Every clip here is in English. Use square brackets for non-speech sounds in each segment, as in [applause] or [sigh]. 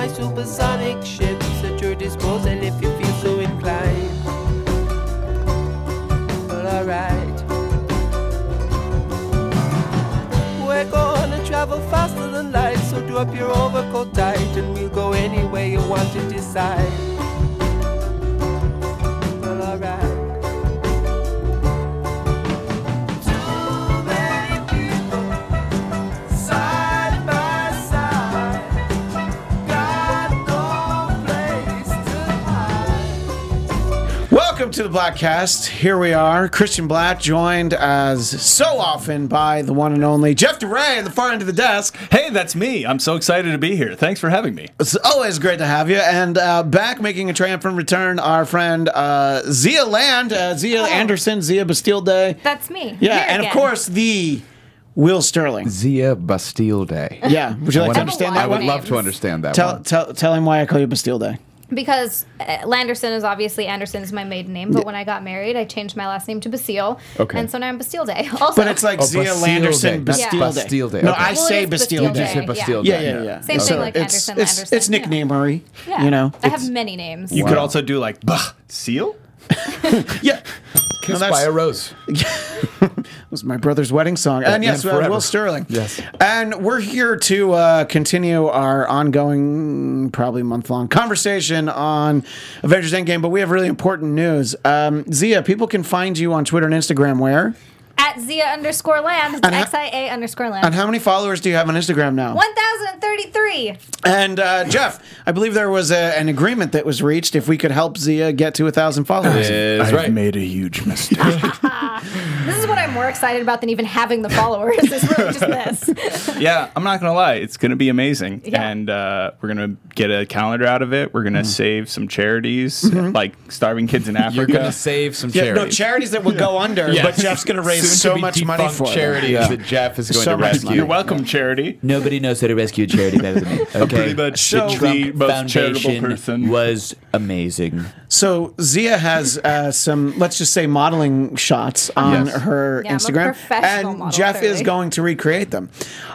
my supersonic ships at your disposal if you feel so inclined. Well, alright. We're gonna travel faster than light, so do up your overcoat tight, and we'll go anywhere you want to decide. To the Bladtcast. Here we are, Christian Bladt, joined as so often by the one and only Jeff DeRay at the far end of the desk. Hey, that's me. I'm so excited to be here. Thanks for having me. It's always great to have you. And uh, back making a triumphant return, our friend uh, Xia Land, uh, Xia Anderson, Xia Bastille Day. That's me. Yeah, Here and of course, the Will Sterling. Xia Bastille Day. Yeah, would you like to understand that I would one? love to understand that Tell, one. tell, tell him why I call you Bastille Day. Because uh, Landerson is obviously Anderson is my maiden name, but when I got married, I changed my last name to Basile. Okay. And so now I'm Bastille Day. Also, But it's like Oh, Xia Bastille Landerson, Day. Bastille, Yeah. Day. Bastille Day, No, okay. I Well, say it is Bastille, Bastille Day. Day. Say Bastille Yeah, Day. yeah, yeah. Same So thing like it's, Anderson, it's, Landerson, it's yeah. nicknamery, yeah. you know. I have many names. You Wow. could also do like bah [laughs] seal. Yeah. Kissed that's- by a rose. [laughs] [laughs] It was my brother's wedding song. And yes, uh, forever. Will Sterling. Yes. And we're here to uh, continue our ongoing, probably month long conversation on Avengers Endgame, but we have really important news. Um, Xia, people can find you on Twitter and Instagram where? At Xia underscore land. And X I A underscore land. And how many followers do you have on Instagram now? 1,033. And uh, Jeff, I believe there was a, an agreement that was reached if we could help Xia get to a thousand followers. Is right. made a huge mistake. [laughs] [laughs] This is what I'm more excited about than even having the followers. It's really just this. [laughs] yeah, I'm not gonna lie. It's gonna be amazing, Yeah. and uh, we're gonna get a calendar out of it. We're gonna save some charities, like starving kids in Africa. You're going to save some Yeah, charities. no charities that would go under, Yes. but Jeff's going to raise Soon so much money for them. charities Yeah. that Jeff is going So to rescue. money. You're welcome, charity. Nobody knows how to rescue a charity better than me. [laughs] Okay. Pretty much So- the Trump most charitable Foundation person. was amazing. So Xia has uh, some, let's just say, modeling shots on Yes. her Yeah, I'm a Instagram, professional and model, Jeff is going to recreate them.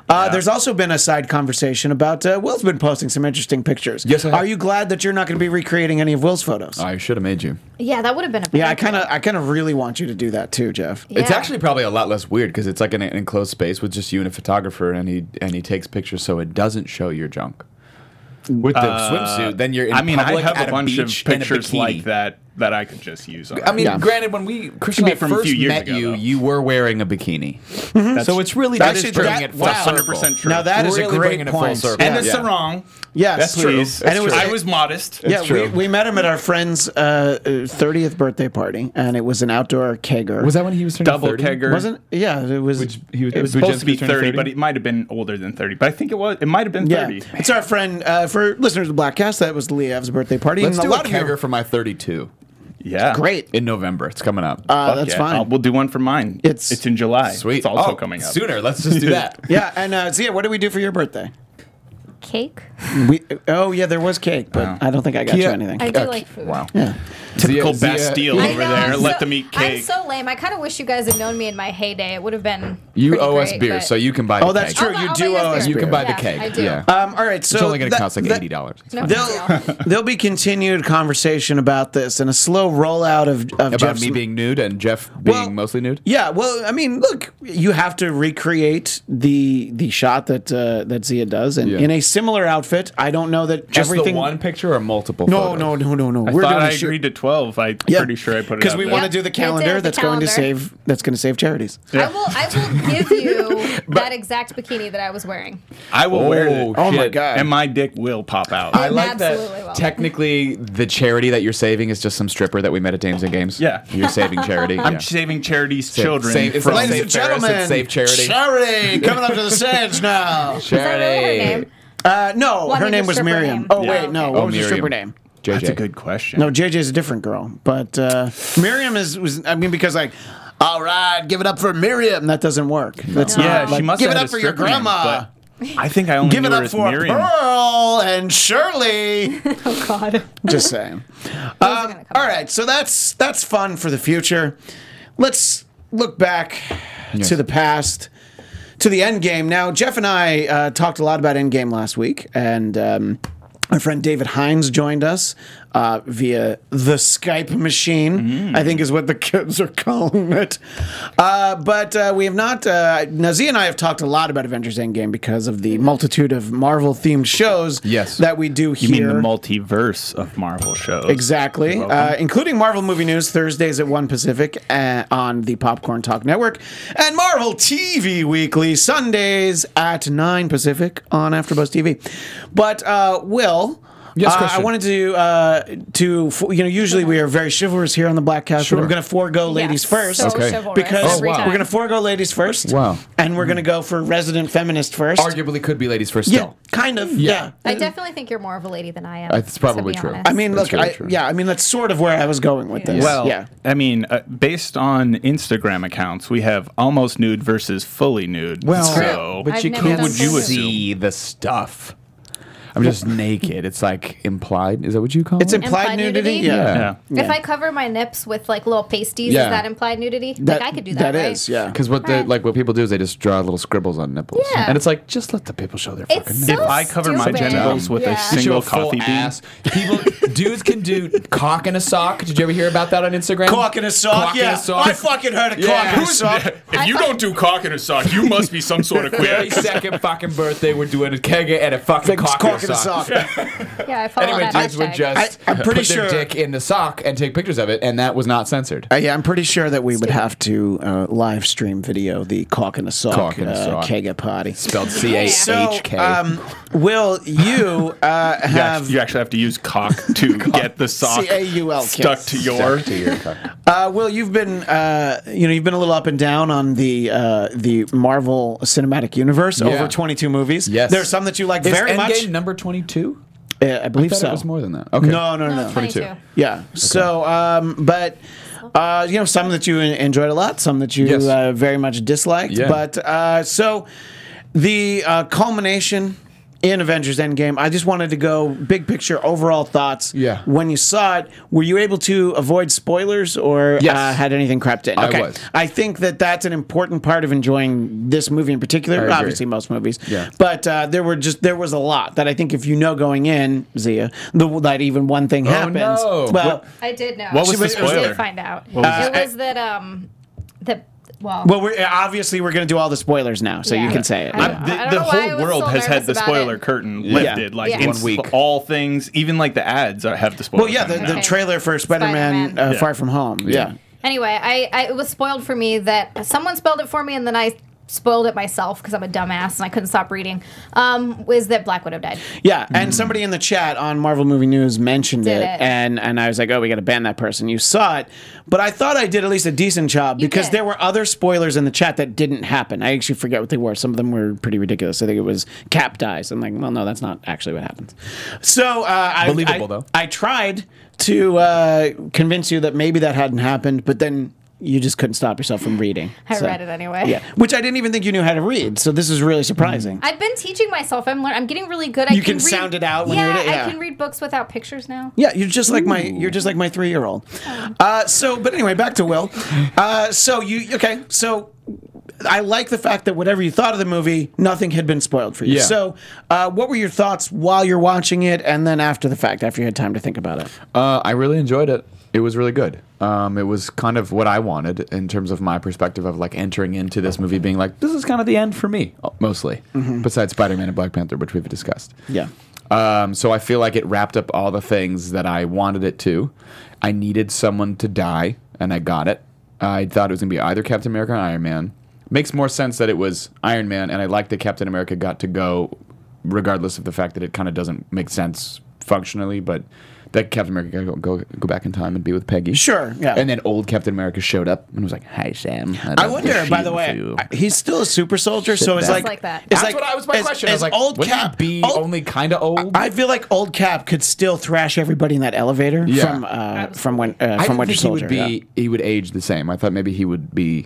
Uh, There's also been a side conversation about uh, Will's been posting some interesting pictures. Yes, I have. Are you glad that you're not going to be recreating any of Will's photos? I should have made you. Yeah, that would have been a yeah, I kind of, I kind of really want you to do that too, Jeff. It's Yeah. actually probably a lot less weird because it's like an enclosed space with just you and a photographer, and he and he takes pictures so it doesn't show your junk. With the uh, swimsuit, then you're in I mean, I have at a bunch of beach a pictures like that that I could just use. On I mean, Yeah. granted, when we Christian be and I from a first few years met ago, you, though. you were wearing a bikini. That's- So it's really That that is is bringing that- it full circle. 100% true. Now that is Really a great bringing it full point. circle. and Yeah. it's the wrong. Yes, Please. And it was, I was modest. yeah, That's we, true. we met him at our friend's uh, uh, 30th birthday party, and it was an outdoor kegger. Was that when he was turning double 30? kegger. Wasn't yeah, it was. Which he was, It was Bujenski supposed to be turning 30, but it might have been older than 30. But I think it was. It might have been yeah, 30. it's our friend uh, for listeners of Bladtcast. That was Liev's birthday party, Let's and do a a lot of kegger for my 32 Yeah. Great, in November. It's coming up. uh, that's yeah. fine. I'll- we'll do one for mine. It's- it's in July. Sweet. It's also Oh, coming up. sooner. Let's just do that. [laughs] yeah, and uh, Xia, what did we do for your birthday? cake. We oh yeah, there was cake, but Wow. I don't think I got you anything. I do Uh, like food. Wow. yeah, Typical Xia- Bastille I over know, there. I'm Let them eat cake. I'm so lame. I kind of wish you guys had known me in my heyday. It would have been. You pretty owe us beer, but- so you can buy. Oh, the that's keg. true. I'll- you I'll do owe guys us You beer. can buy the Yeah, keg. I do. Yeah. Um, all right, so it's only going to cost like that- eighty dollars. No, there'll, deal. there'll be continued conversation about this and a slow rollout of, of About Jeff's me being nude and Jeff being Well, mostly nude. Yeah, well, I mean, look, you have to recreate the the shot that uh, that Xia does, and Yeah. in a similar outfit. I don't know that Just everything. the one picture or multiple? no, photos? no, no, no, no. I We're thought doing I a shoot- agreed to 12. I'm Yeah. pretty sure I put it because we want to do the calendar that's going to save that's going to save charities. I will. I will give you [laughs] that exact bikini that I was wearing. I will wear it. Oh my shit. god! And my dick will pop out. I like Absolutely that. will. Technically, the charity that you're saving is just some stripper that we met at Dames and Games. Yeah. you're saving charity. [laughs] I'm yeah. saving charities' Save- children save- from. like Ladies Save and Ferris, gentlemen, it's Save Charity. Charity [laughs] coming up to the stage now. Is that really her name? Uh, no, Well, I her mean, name the was stripper Miriam. name. Oh Yeah. wait, no, Oh, what was the Miriam. stripper name? JJ. That's a good question. No, JJ's a different girl, but uh, Miriam is was. I mean, because like, all right, give it up for Miriam. That doesn't work. That's yeah, not she like, must give have it up for your stripper name, grandma. I think I only Give it up for Miriam. Pearl and Shirley. [laughs] Oh God. Just saying. Those are Um, gonna come all out. right, so that's that's fun for the future. Let's look back Yes. to the past, to the end game. Now, Jeff and I uh, talked a lot about end game last week, and um, Our friend David Hines joined us uh, via the Skype machine, I think is what the [laughs] kids are calling it. Uh, but uh, we have not. Uh, Nazia and I have talked a lot about Avengers Endgame because of the multitude of Marvel themed shows Yes. that we do here. You mean the multiverse of Marvel shows? Exactly, uh, including Marvel Movie News Thursdays at 1 Pacific uh, on the Popcorn Talk Network, and Marvel TV Weekly Sundays at 9 Pacific on AfterBuzz TV. But uh, Will, Yes, uh, I wanted to uh, to you know usually we are very chivalrous here on the Black Couch, Sure. but I'm going to forego ladies Yes, first. so Okay. Because Oh, wow. we're going to forego ladies first. Wow. And we're going to go for resident feminist first. Arguably could be ladies first yeah, still. kind of. Yeah. I definitely think you're more of a lady than I am. That's probably to be true. honest. I mean, That's look, very I, true. yeah, I mean that's sort of where I was going with this. Well, yeah. I mean, uh, based on Instagram accounts, we have almost nude versus fully nude. Well, so but I've you never can't would you this. see the stuff. I'm just naked. It's like implied. Is that what you call It's it? implied, Implied nudity. nudity? Yeah. yeah. If I cover my nips with like little pasties, Yeah. is that implied nudity? That- like I could do that, That right? is, yeah. Because what the Right. like what people do is they just draw little scribbles on nipples, Yeah. and it's like just let the people show their fucking It's nipples. so If I cover my stupid. genitals with a Yeah. single Show a full coffee bean, ass. People, dudes can do cock in a sock. Did you ever hear about that on Instagram? Cock in a sock. Cock in yeah, a sock. I fucking heard a Yeah. cock in a Who's- sock. if you don't do cock in a sock, you must be some sort of [laughs] queer. 32nd fucking birthday, we're doing a kega and a fucking Big cock, cock in a sock. [laughs] Yeah, I follow that. Anyway, that dudes would hashtag. just I- I'm pretty put their sure- dick in the sock and take pictures of it, and that was not censored. Uh, yeah, I'm pretty sure that we would have to uh, live stream video the cock in a sock, Cock in a uh, sock. kega party. Spelled [laughs] C A So, [laughs] um, Will you uh, You have? you actually have to use cock to get the sock C-A-U-L, stuck kids. to your. to your. Uh, Will, you've been, uh, you know, you've been a little up and down on the uh, the Marvel Cinematic Universe Yeah. over 22 movies. Yes. there's some that you like Is very Endgame much. number 22? Uh, I believe I so. it was more than that. Okay. No, no, no, No, no. 22. 22. Yeah. So, um, but uh, you know, some that you enjoyed a lot, some that you Yes. uh, very much disliked. Yeah. But uh, so the uh, culmination in Avengers Endgame, I just wanted to go big picture, overall thoughts. Yeah. When you saw it, were you able to avoid spoilers or Yes. uh, had anything crept in? I Okay. was. I think that that's an important part of enjoying this movie in particular. agree. Obviously, most movies. Yeah. But uh, there were just there was a lot that I think if you know going in, Xia, the, that even one thing happens. no. Well. What- I did know. What was the She- I spoiler? did find out. was it was that um, the well. Well, we're obviously we're going to do all the spoilers now, so you can say it. I Yeah. The, I the know why I whole world so has had the spoiler it. curtain Yeah. lifted. Like Yeah. in One week. all things, even like the ads are, have the spoilers. Well, yeah, the, the. Okay. trailer for Spider-Man, Spider-Man. Uh, Yeah. Far From Home. Yeah. Anyway, I, I it was spoiled for me that someone spelled it for me, and then I spoiled it myself because I'm a dumbass and I couldn't stop reading. Um, was that Black Widow died? Yeah, and somebody in the chat on Marvel Movie News mentioned Did it, it. and and I was like, oh, we got to ban that person. You saw it, but I thought I did at least a decent job You because did. there were other spoilers in the chat that didn't happen. I actually forget what they were. Some of them were pretty ridiculous. I think it was Cap dies. I'm like, well, no, that's not actually what happens. So uh, I, Believable, I- though. I tried to uh, convince you that maybe that hadn't happened, but then. You just couldn't stop yourself from reading. I So, read it anyway. Yeah, which I didn't even think you knew how to read. So this is really surprising. I've been teaching myself. I'm learning. I'm getting really good. I You can, can read, sound it out when yeah, you read it, yeah. I can read books without pictures now. Yeah, you're just like my you're just like my three year old. Uh, so, but anyway, back to Will. Uh, so you okay? So I like the fact that whatever you thought of the movie, nothing had been spoiled for you. Yeah. So, uh, what were your thoughts while you're watching it, and then after the fact, after you had time to think about it? Uh, I really enjoyed it. It was really good. Um, it was kind of what I wanted in terms of my perspective of like entering into this movie, being like, this is kind of the end for me, uh, mostly. Besides Spider Man and Black Panther, which we've discussed. Yeah. Um, so I feel like it wrapped up all the things that I wanted it to. I needed someone to die, and I got it. I thought it was going to be either Captain America or Iron Man. Makes more sense that it was Iron Man, and I like that Captain America got to go, regardless of the fact that it kind of doesn't make sense functionally, but that Captain America got to go, go go back in time and be with Peggy. Sure, yeah. And then old Captain America showed up and was like, "Hi, Sam." I got wonder. By the way. I- he's still a super soldier, so it's back. like, Just like that. It's That's like, what I was my as- question. I as was like, old wouldn't Cap he be old- only kind of old? I feel like old Cap could still thrash everybody in that elevator Yeah. from uh, from when uh, I from didn't Winter think Soldier. he would be. He would age the same. I thought maybe he would be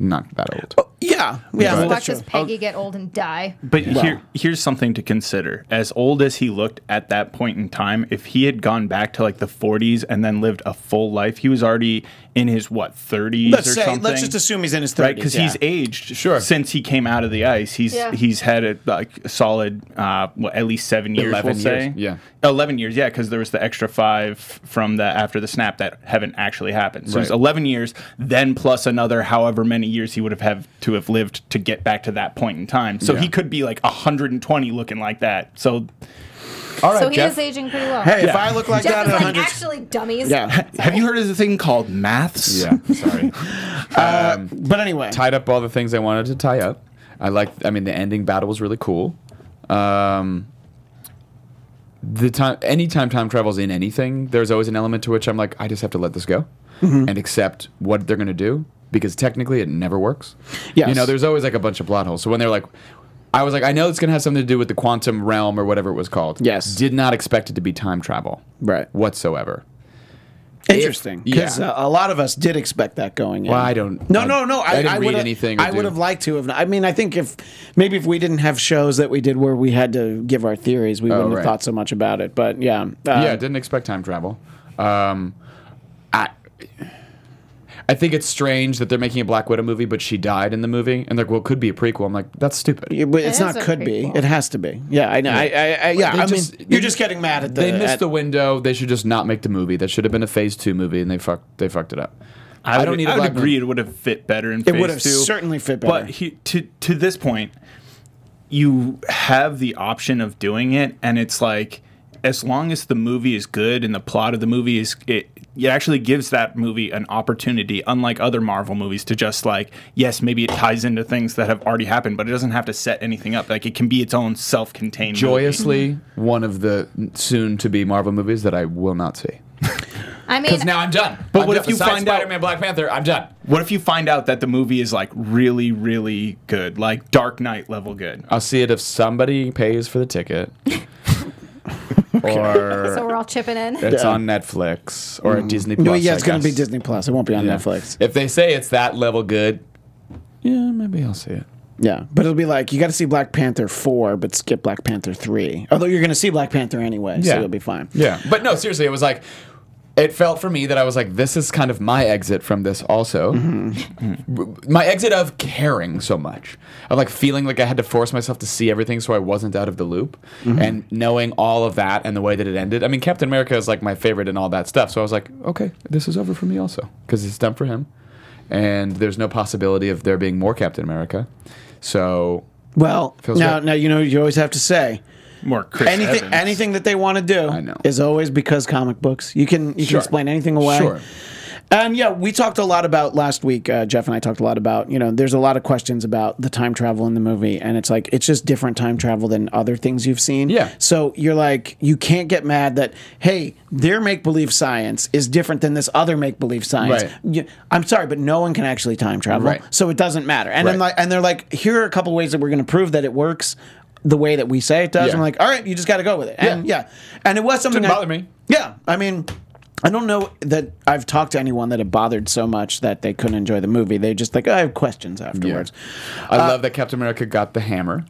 not that old. Oh, yeah, yeah, yeah well, Watch true. this Peggy get old and die. But here, here's something to consider. As old as he looked at that point in time, if he had gone back to like the 40s and then lived a full life, he was already in his what 30s Let's or say, something. let's just assume he's in his 30s. right because yeah. he's aged Sure. since he came out of the ice. He's Yeah. he's had a, like a solid uh, what, at least seven years. 11 we'll years, say yeah. eleven years. Yeah, because there was the extra five from the after the snap that haven't actually happened. So it's eleven years, then plus another however many years he would have have to have lived to get back to that point in time. So Yeah. he could be like 120 looking like that. So All right, so he Jeff. is aging pretty well. Hey, if I look like Jeff that is at like 100. actually dummies. yeah. [laughs] have you heard of the thing called maths? Yeah, [laughs] sorry. But anyway. Tied up all the things I wanted to tie up. I like. I mean, the ending battle was really cool. Um, the time, anytime time travels in anything, there's always an element to which I'm like, I just have to let this go Mm-hmm. and accept what they're going to do because technically it never works. Yes. You know, there's always like a bunch of plot holes. So when they're like, I was like, I know it's going to have something to do with the quantum realm or whatever it was called. Yes. Did not expect it to be time travel. Right. Whatsoever. Interesting. Because yeah. uh, a lot of us did expect that going in. Well, I don't- No, I- no, no. I didn't read would've- anything I would have liked to have. I mean, I think if maybe if we didn't have shows that we did where we had to give our theories, we wouldn't Oh, right. have thought so much about it. But yeah. Uh, yeah, didn't expect time travel. Um, I, I think it's strange that they're making a Black Widow movie, but she died in the movie, and they're like, well, it could be a prequel. I'm like, that's stupid. Yeah, but it's It not is a could be. It has to be. Yeah, I know. I, I, I, yeah, They I just- mean, you're just getting mad at the. they missed at- the window. They should just not make the movie. That should have been a Phase Two movie, and they fucked. They fucked it up. I, would, don't need a I would Black agree Widow. it would have fit better in It phase would have two. certainly fit better. But he, to to this point, you have the option of doing it, and it's like as long as the movie is good and the plot of the movie is it. It actually gives that movie an opportunity, unlike other Marvel movies, to just like, yes, maybe it ties into things that have already happened, but it doesn't have to set anything up. Like it can be its own self-contained. movie. Joyously, one of the soon-to-be Marvel movies that I will not see. I mean, Because now I'm done. But I'm what done. if you Besides find out- Spider-Man, Black Panther? I'm done. What if you find out that the movie is like really, really good, like Dark Knight level good? I'll see it if somebody pays for the ticket, [laughs] or [laughs] so we're all chipping in. it's Yeah. on Netflix or at Disney Plus. no, yeah, it's I going to be guess. Disney Plus. It won't be on Yeah. Netflix. If they say it's that level good, yeah, maybe I'll see it. Yeah, but it'll be like you got to see Black Panther four, but skip Black Panther three. Although you're going to see Black Panther anyway, so Yeah. you'll be fine. Yeah, but no, seriously, it was like it felt for me that I was like, this is kind of my exit from this. Also, Mm-hmm. [laughs] my exit of caring so much, of like feeling like I had to force myself to see everything so I wasn't out of the loop, Mm-hmm. and knowing all of that and the way that it ended. I mean, Captain America is like my favorite and all that stuff. So I was like, okay, this is over for me also because it's done for him, and there's no possibility of there being more Captain America. So Well, now, good. now you know you always have to say More Chris anything. Evans. Anything that they want to do I know. is always because comic books. You can you Sure. can explain anything away. Sure. And yeah, we talked a lot about last week. Uh, Jeff and I talked a lot about you know there's a lot of questions about the time travel in the movie, and it's like it's just different time travel than other things you've seen. Yeah. So you're like you can't get mad that hey their make believe science is different than this other make believe science. Right. You- I'm sorry, but no one can actually time travel, Right. so it doesn't matter. And then Right. like and they're like here are a couple ways that we're going to prove that it works the way that we say it does. Yeah. I'm like all right, you just got to go with it. And yeah, and it was something Didn't I- bother me. yeah, I mean, I don't know that I've talked to anyone that it bothered so much that they couldn't enjoy the movie. They just like, I have questions afterwards. I love that Captain America got the hammer.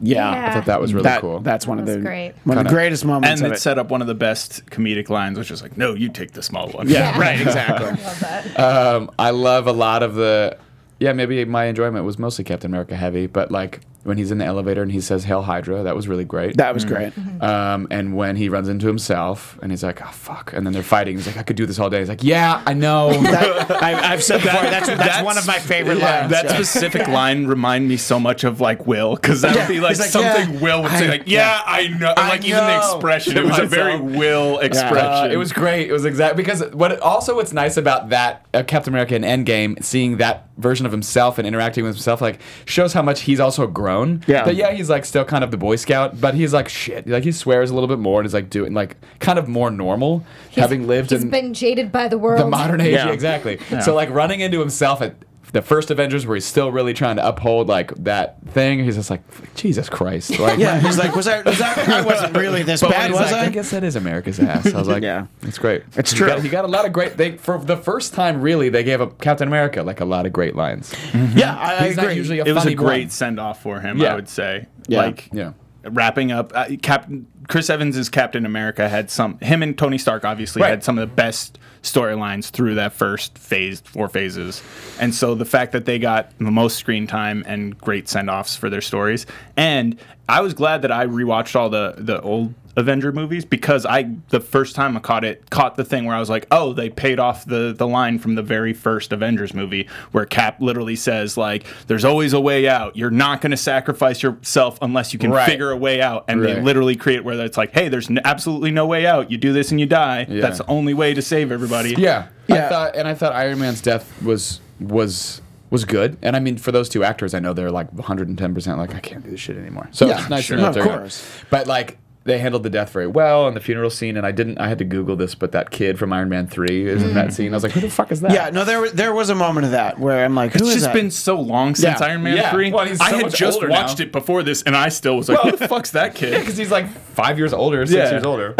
Yeah, Yeah. I thought that was really that, cool. that's one of the great. one of the greatest moments and of it it. set up one of the best comedic lines, which is like, "No, you take the small one." yeah, right, exactly. [laughs] I love that. Um, I love a lot of the. Yeah, maybe my enjoyment was mostly Captain America heavy, but like when he's in the elevator and he says "Hail Hydra," that was really great. that was great. um, and when he runs into himself and he's like, "Oh fuck," and then they're fighting. He's like, "I could do this all day." He's like, "Yeah, I know." [laughs] That- [laughs] I, I've said before that's, that's, That's- one of my favorite yeah, lines. That yeah. specific line remind me so much of like Will, because that Yeah, would be like, like, something yeah, Will would say, I- like, "Yeah, I know," and I like even the expression. It was a very. Will expression. Uh, it was great. It was exact because what also what's nice about that uh, Captain America in Endgame, seeing that version of himself and interacting with himself, like shows how much he's also grown. Yeah. That yeah, he's like still kind of the Boy Scout, but he's like shit. Like he swears a little bit more and is like doing like kind of more normal, having lived He's in been jaded by the world. the modern age. Yeah. Exactly. So like running into himself at the first Avengers, where he's still really trying to uphold like that thing. He's just like Jesus Christ. [laughs] Like yeah, he's like, was that, was that? I wasn't really this but bad, was like, I? I guess that is America's ass. I was like, Yeah. yeah, it's great. It's He true. got- He got, a lot of great. They for the first time, really, they gave up Captain America like a lot of great lines. yeah, I, I He's not agree. usually a it was a great send off for him. Yeah. I would say. Yeah. Like, Yeah. wrapping up. Uh, Cap- Chris Evans' Captain America had some. Him and Tony Stark obviously Right. had some of the best storylines through that first phase, four phases. And so the fact that they got the most screen time and great send offs for their stories, and I was glad that I rewatched all the the old Avenger movies because I the first time I caught it caught the thing where I was like, oh, they paid off the the line from the very first Avengers movie where Cap literally says like, "There's always a way out. You're not going to sacrifice yourself unless you can Right. figure a way out." And they literally create where it's like, "Hey, there's n- absolutely no way out. You do this and you die. Yeah. That's the only way to save everybody." Yeah. Yeah. I thought, and I thought Iron Man's death was was was good. And I mean, for those two actors, I know they're like 110 percent like I can't do this shit anymore. So Yeah, it's nice sure. to know Of they're gonna- course. But like. They handled the death very well and the funeral scene, and I didn't. I had to Google this, but that kid from Iron Man Three is in that scene. I was like, "Who the fuck is that?" Yeah, no, there wa- there was a moment of that where I'm like, who It's is just that? been so long since Yeah. Iron Man Yeah. 3. Well, he's I had much just older watched now. it before this, and I still was like, who the fuck's that kid? [laughs] because he's like five years older, six Yeah. years older.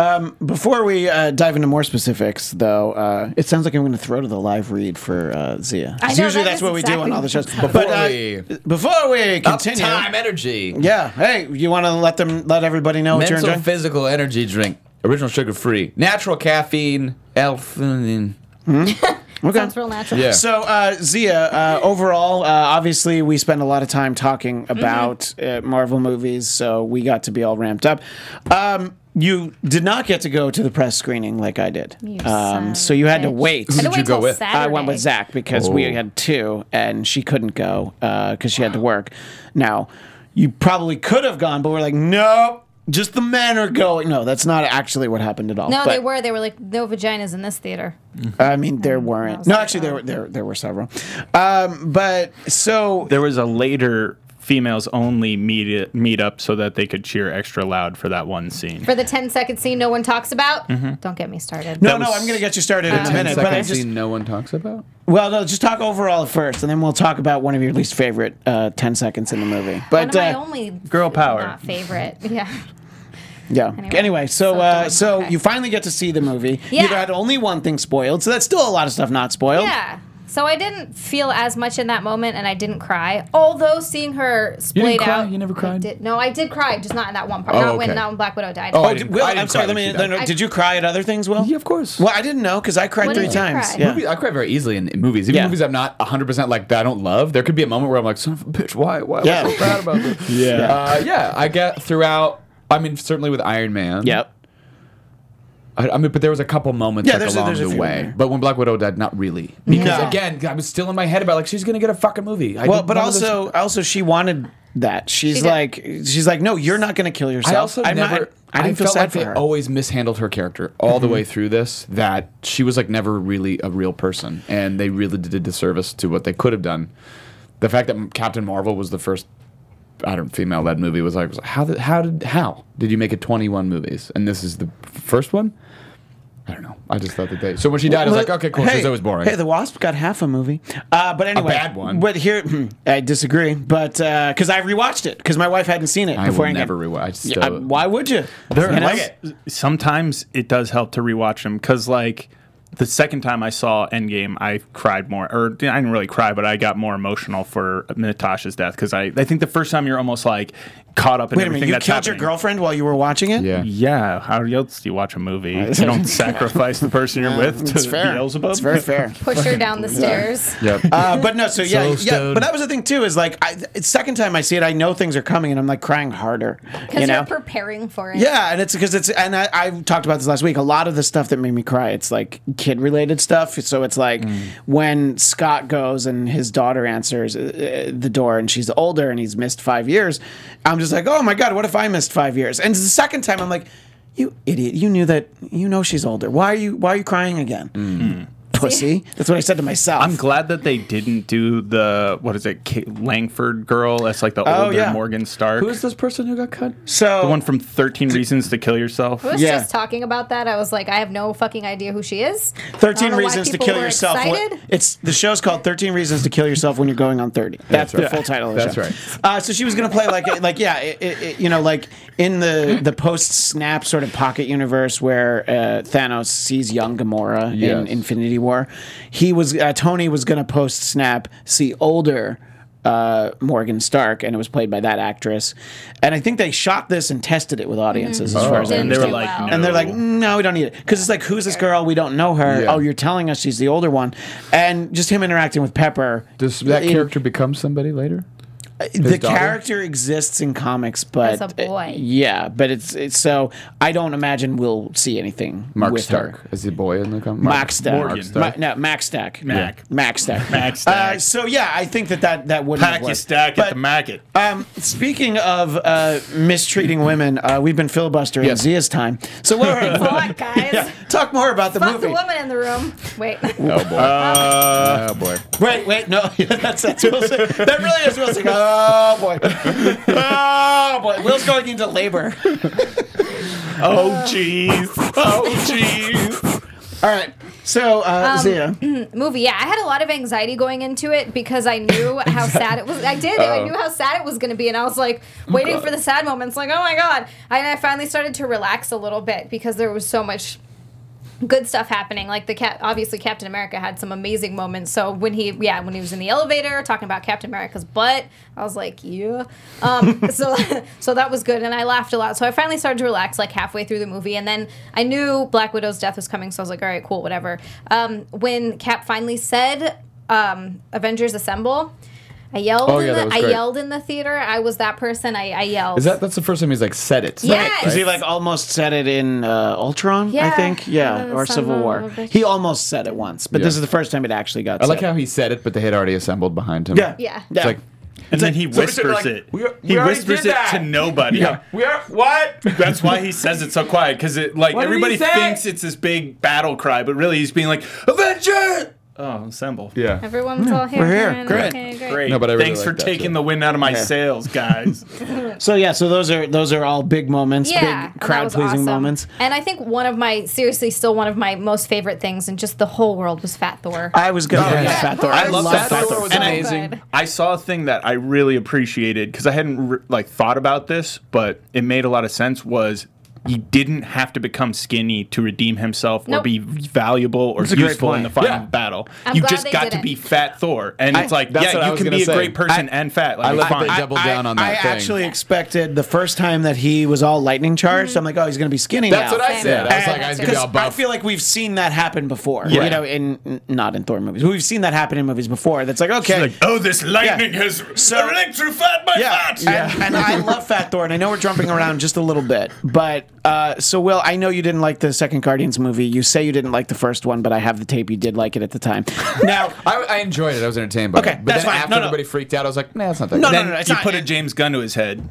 Before we uh, dive into more specifics, though, uh, it sounds like I'm going to throw to the live read for uh, Xia. I 'Cause know, usually that that's is what we do on exactly all the shows. what's But Before uh, we- before we continue, Uptime energy. yeah, hey, you want to let them let everybody know what you're Mental enjoying? physical energy drink. Original sugar free, natural caffeine, Elf. [laughs] Okay. Sounds real natural. Yeah. So, uh, Xia, uh, overall, uh, obviously, we spend a lot of time talking about uh, Marvel movies, so we got to be all ramped up. Um, you did not get to go to the press screening like I did, You um, son so you a had to bitch. wait. I had to did you go till with? Saturday. I went with Zach because we Oh. had two, and she couldn't go because she had to work. Now, you probably could have gone, but we're like, nope, just the men are going. No, that's not actually what happened at all. No, But- they were. They were like, no vaginas in this theater. I mean, there weren't. No, actually, there oh. were there there were several. Um, but so There was a later females only meet meet up so that they could cheer extra loud for that one scene. For the 10 second scene no one talks about, Mm-hmm. don't get me started. no, no, I'm gonna get you started in a Ten minute. But I just scene no one talks about. well, no, just talk overall first, and then we'll talk about one of your least favorite uh, ten seconds in the movie. One But of my uh, only Girl power. not favorite. Yeah. yeah. Anyway, Anyway, so so uh, so Okay. you finally get to see the movie. Yeah. You had only one thing spoiled, so that's still a lot of stuff not spoiled. Yeah. So I didn't feel as much in that moment, and I didn't cry. Although seeing her splayed cry? out, You never I cried? did- no, I did cry, just not in that one part. Oh, not when okay. not when Black Widow died. Oh, I Oh, didn't- did, Will, I I'm sorry. Let me. when she then- died. did you cry at other things, Will? Yeah, of course. Well, I didn't know because I cried When three did you times. cry? Yeah. Movie- I cry very easily in, in movies. Even Yeah. movies I'm not 100 percent like that I don't love. There could be a moment where I'm like, son of a bitch, why? Why am Yeah. I so bad about this? [laughs] Yeah. Uh, yeah, I get throughout. I mean, certainly with Iron Man. Yep. I, I mean, but there was a couple moments Yeah, like, there's along there's the way. But when Black Widow died, not really. Because No. again, I was still in my head about like she's gonna get a fucking movie. I Well, didn't but know this- also, also she wanted that. She's did. like, she's like, no, you're not going to kill yourself. I also I'm never. Not, I didn't feel felt sad like for they her. Mm-hmm. always mishandled her character all the way through this. That she was like never really a real person, and they really did a disservice to what they could have done. The fact that Captain Marvel was the first, I don't female-led movie was like, was like, how did how did how did you make it 21 movies and this is the first one? I don't know. I just thought that they. So when she died, I was like, okay, cool. Hey, She's always boring. Hey, the Wasp got half a movie, uh, but anyway, bad one. But here, hmm, I disagree. But because I rewatched it because my wife hadn't seen it I before. will Endgame. never rewatch. I just Yeah, I- why would you? There, You know? like, sometimes it does help to rewatch them because, like, the second time I saw Endgame, I cried more, or I didn't really cry, but I got more emotional for Natasha's death because I, I think the first time you're almost like caught up in Wait a everything minute, you that's killed happening. your girlfriend while you were watching it? Yeah. Yeah, how else do you watch a movie? You don't [laughs] sacrifice the person you're with It's fair. Beelzebub. It's very fair. [laughs] Push her down the stairs. Yep. Uh, but no, so [laughs] yeah, yeah. But that was the thing too. Is like, I, it's second time I see it, I know things are coming, and I'm like crying harder. Because You you know? are preparing for it. Yeah, and it's because it's and I, I talked about this last week. A lot of the stuff that made me cry, it's like kid related stuff. So it's like when Scott goes and his daughter answers uh, the door, and she's older, and he's missed five years. I'm just like, oh my god, what if I missed five years? And the second time, I'm like, you idiot, you knew that, you know she's older. Why are you why are you crying again? Mm. Pussy. That's what I said to myself. I'm glad that they didn't do the what is it, Kate Langford girl? That's like the Oh, older yeah. Morgan Stark. Who is this person who got cut? so the one from Thirteen Reasons to Kill Yourself? I was Yeah. just talking about that. I was like, I have no fucking idea who she is. I 13 don't know why reasons to people kill were yourself. What- excited. It's the show's called 13 Reasons to Kill Yourself when you're going on 30. That's, the right. full title of the That's show. right. Uh, so she was going to play like like yeah, it, it, it- you know, like in the the post snap sort of pocket universe where uh, Thanos sees young Gamora in Infinity War. He was uh, Tony was going to post snap see older uh, Morgan Stark, and it was played by that actress. And I think they shot this and tested it with audiences, as far as I Didn't and They were like, well. no. And they're like, no, we don't need it. Because it's like, who's this girl? We don't know her. Yeah. Oh, you're telling us she's the older one. And just him interacting with Pepper. Does that in- character become somebody later? The daughter? character exists in comics, but As a boy. yeah, but it's it's so I don't imagine we'll see anything Mark with Stark her. is the boy in the comic. Max Stack. Morgan. Ma- no, Max Stack. Mac. Max Stack. [laughs] Max Stack. Uh, so yeah, I think that that, that wouldn't Pack your stack But, at the market. Um, speaking of uh, mistreating women, uh, we've been filibustering Yes. Xia's time. So what? [laughs] Fuck, guys. yeah, talk more about the Fuck movie. the woman in the room. Wait. Oh boy. Uh, oh boy. Wait, wait, no, [laughs] that's that's Will Smith. That really is Will Smith. Oh boy, [laughs] oh boy, Will's going into labor. [laughs] oh jeez. Oh jeez. All right, so uh, Xia, [clears throat] movie. Yeah, I had a lot of anxiety going into it because I knew [laughs] how sad it was. I did. I knew how sad it was going to be, and I was like waiting for the sad moments. Like, oh my god! And I finally started to relax a little bit because there was so much good stuff happening. Like the cat, obviously Captain America had some amazing moments. So when he, yeah, when he was in the elevator talking about Captain America's butt, I was like, yeah. Um, [laughs] so so that was good, and I laughed a lot. So I finally started to relax like halfway through the movie, and then I knew Black Widow's death was coming, so I was like, all right, cool, whatever. Um, when Cap finally said, um, "Avengers Assemble." I yelled. Oh, in yeah, the, I yelled in the theater. I was that person. I, I yelled. Is that that's the first time he's like said it? Yes. because he like almost said it in uh, Ultron, I think, yeah, Uh, or Civil War. He almost said it once, but Yeah. this is the first time it actually got. I like how he said it, but they had already assembled behind him. Yeah, Yeah. It's like And then he somebody said, whispers like, it. we- we he already whispers did it that. to nobody. yeah, we are what? That's why he says it so quiet because it like What everybody thinks it's this big battle cry, but really he's being like Avenger. Oh, assemble. yeah. Everyone's all here. we're here. Fine. Great. Okay, great. Great. No, but I really Thanks like for that, taking too. the wind out of my Yeah. sails, guys. [laughs] So yeah, so those are those are all big moments, Yeah, big and that crowd was pleasing awesome. moments. And I think one of my seriously still one of my most favorite things in just the whole world was Fat Thor. I was gonna oh, bring yeah. up Fat Thor. I love love Fat Fat Thor Thor. was And amazing. Good. I saw a thing that I really appreciated because I hadn't re- like thought about this, but it made a lot of sense. Was he didn't have to become skinny to redeem himself or be valuable or That's useful in the final Yeah. battle. I'm you glad just they got to didn't. be Fat Thor, and it's like, yeah, you can gonna be a great person I- and fat. Like, I it's love that fine. they doubled down on that I thing. actually expected the first time that he was all lightning charged. Mm-hmm. I'm like, oh, he's going to be skinny That's now. what I said. I was like, I gonna be all because I feel like we've seen that happen before. Yeah. You know, in not in Thor movies. We've seen that happen in movies before. That's like okay. like, oh, this lightning Yeah. has So- electrified my yeah, fat. and, and I love Fat Thor, and I know we're jumping around just a little bit, but uh, so Will, I know you didn't like the second Guardians movie. You say you didn't like the first one, but I have the tape. You did like it at the time. [laughs] Now, I, I enjoyed it. I was entertained by Okay, it. But that's then fine. after No, no. everybody freaked out, I was like, nah, it's not that No, good. no, then no, it's you not- put a James Gunn to his head.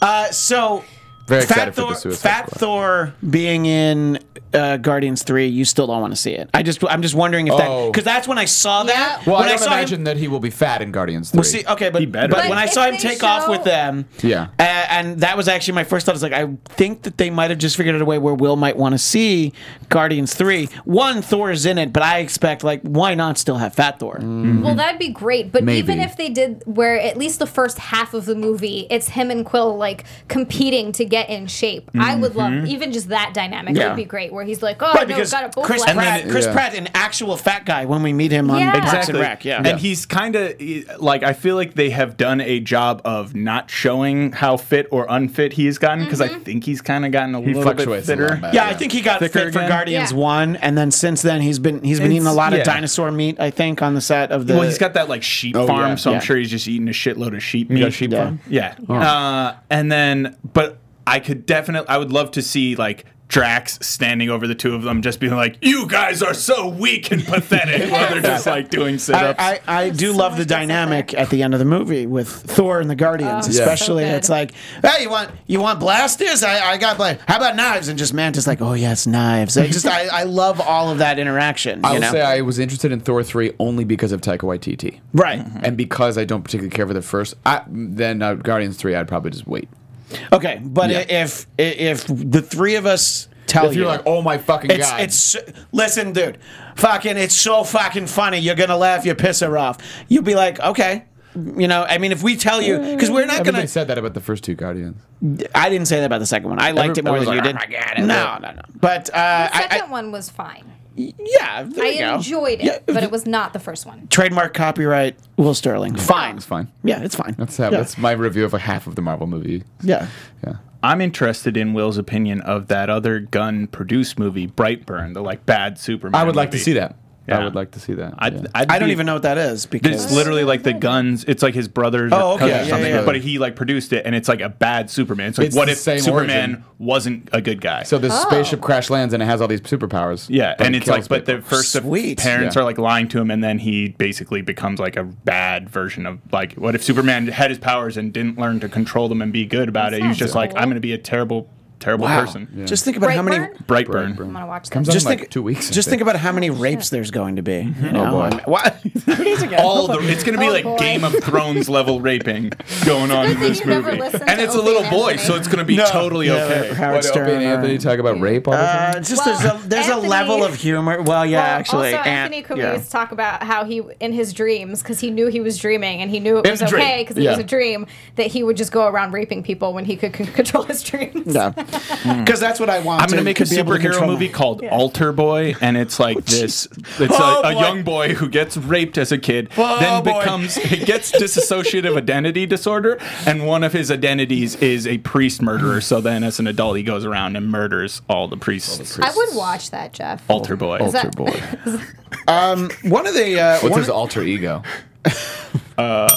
uh, so Very Fat excited for the Suicide Fat Squad. Thor being in uh, Guardians Three, you still don't want to see it. I just, I'm just wondering if that Oh. because that's when I saw that. Well, when I don't saw him- imagine that he will be fat in Guardians 3. Well, see, okay, but, He better but be. when I But saw him they take off show- with them, Yeah. uh, and that was actually my first thought. Is like, I think that they might have just figured out a way where Will might want to see Guardians three. One, Thor is in it, but I expect like, why not still have Fat Thor? Well, that'd be great. But Maybe. even if they did, where at least the first half of the movie, it's him and Quill like competing to get in shape. I would love even just that dynamic Yeah. would be great. Where he's like, oh Right, no, because got a both Chris left. Pratt, then- Chris Yeah. Pratt, an actual fat guy when we meet him on Yeah. Parks and Exactly. Rec. Yeah, And he's kind of like I feel like they have done a job of not showing how fit or unfit he has gotten because Mm-hmm. I think he's kind of gotten a He little bit fluctuates a fitter. lot, yeah, I think he got Thicker fit for? Guardians Yeah. one, and then since then he's been he's been eating a It's- lot of dinosaur meat. I think on the set of the. well, he's got that like sheep Oh, farm, yeah. so I'm sure he's just eating a shitload of sheep meat. sheep Yeah. farm? Yeah. Uh, and then, but I could definitely, I would love to see like Drax standing over the two of them, just being like, "You guys are so weak and pathetic," [laughs] while they're just like doing sit-ups. I, I, I do so love the dynamic at the end of the movie with Thor and the Guardians, Oh, Yeah. especially. so it's like, hey, you want you want blasters? I, I got blast. How about knives? And just Mantis like, oh yes, knives. I just I, I love all of that interaction. I you will know? say I was interested in Thor 3 only because of Taika Waititi. right. And because I don't particularly care for the first, I, then uh, Guardians 3, I'd probably just wait. Okay, but Yeah. if if the three of us tell If you're you, like, oh my fucking It's god. it's listen, dude. Fucking, it's so fucking funny. You're gonna laugh. You piss her off. You'll be like, okay. You know, I mean, if we tell you, because we're not Everybody gonna. said that about the first two Guardians. I didn't say that about the second one. I liked it more than you everyone's did. like, "Oh my God, no, no, no. But uh, the I, second I, one was fine. Yeah, there I you go. enjoyed it, Yeah, but it was not the first one. trademark copyright Will Sterling. Fine. It's fine. Yeah, it's fine. That's, yeah. that's my review of a half of the Marvel movie. yeah. Yeah. I'm interested in Will's opinion of that other Gunn produced movie, Brightburn, the like bad Superman. I would like to movie. see that. I would like to see that. I'd, yeah. I'd I don't be- even know what that is because It's literally like the Gunns. It's like his brother's Oh, okay. cousin or Yeah, something. yeah, yeah. But he like produced it, and it's like a bad Superman. It's like It's what if Superman origin. wasn't a good guy? so the Oh. spaceship crash lands and it has all these superpowers. yeah, and it it's like, kills but the first the Sweet. parents Yeah. are like lying to him, and then he basically becomes like a bad version of like what if Superman had his powers and didn't learn to control them and be good about it? He was just sounds like. I'm going to be a terrible, terrible wow. person. Just think about how many. Brightburn? Brightburn. I'm gonna watch that. Comes out Just in like think two weeks. Just think think. about how many rapes there's going to be. You [laughs] know? boy. I [laughs] mean, what? [laughs] All the it's going to be Oh, like boy. Game of Thrones level raping going on in this movie, and to it's a little and boy, Anthony. so it's going to be totally Yeah, okay. Howard What, Stern. Opie and or- Anthony talk about rape all the time? Uh, just Well, there's a there's Anthony- a level of humor. Well, yeah, Well, actually, also Anthony yeah. Cummings talk about how he in his dreams because he knew he was dreaming and he knew it was okay because it was a dream that he would just go around raping people when he could control his dreams. Yeah, Mm. because that's what I want. I'm going to make a be able to superhero movie my- called Alter Boy, and it's like this. It's Oh, a, a young boy who gets raped as a kid, Oh, then boy. becomes he gets dissociative [laughs] identity disorder, and one of his identities is a priest murderer. So then, as an adult, he goes around and murders all the priests. I would watch that, Jeff. Alter Boy. Is that- Alter boy. [laughs] Um, one of the uh, What's one his alter ego? [laughs] Uh,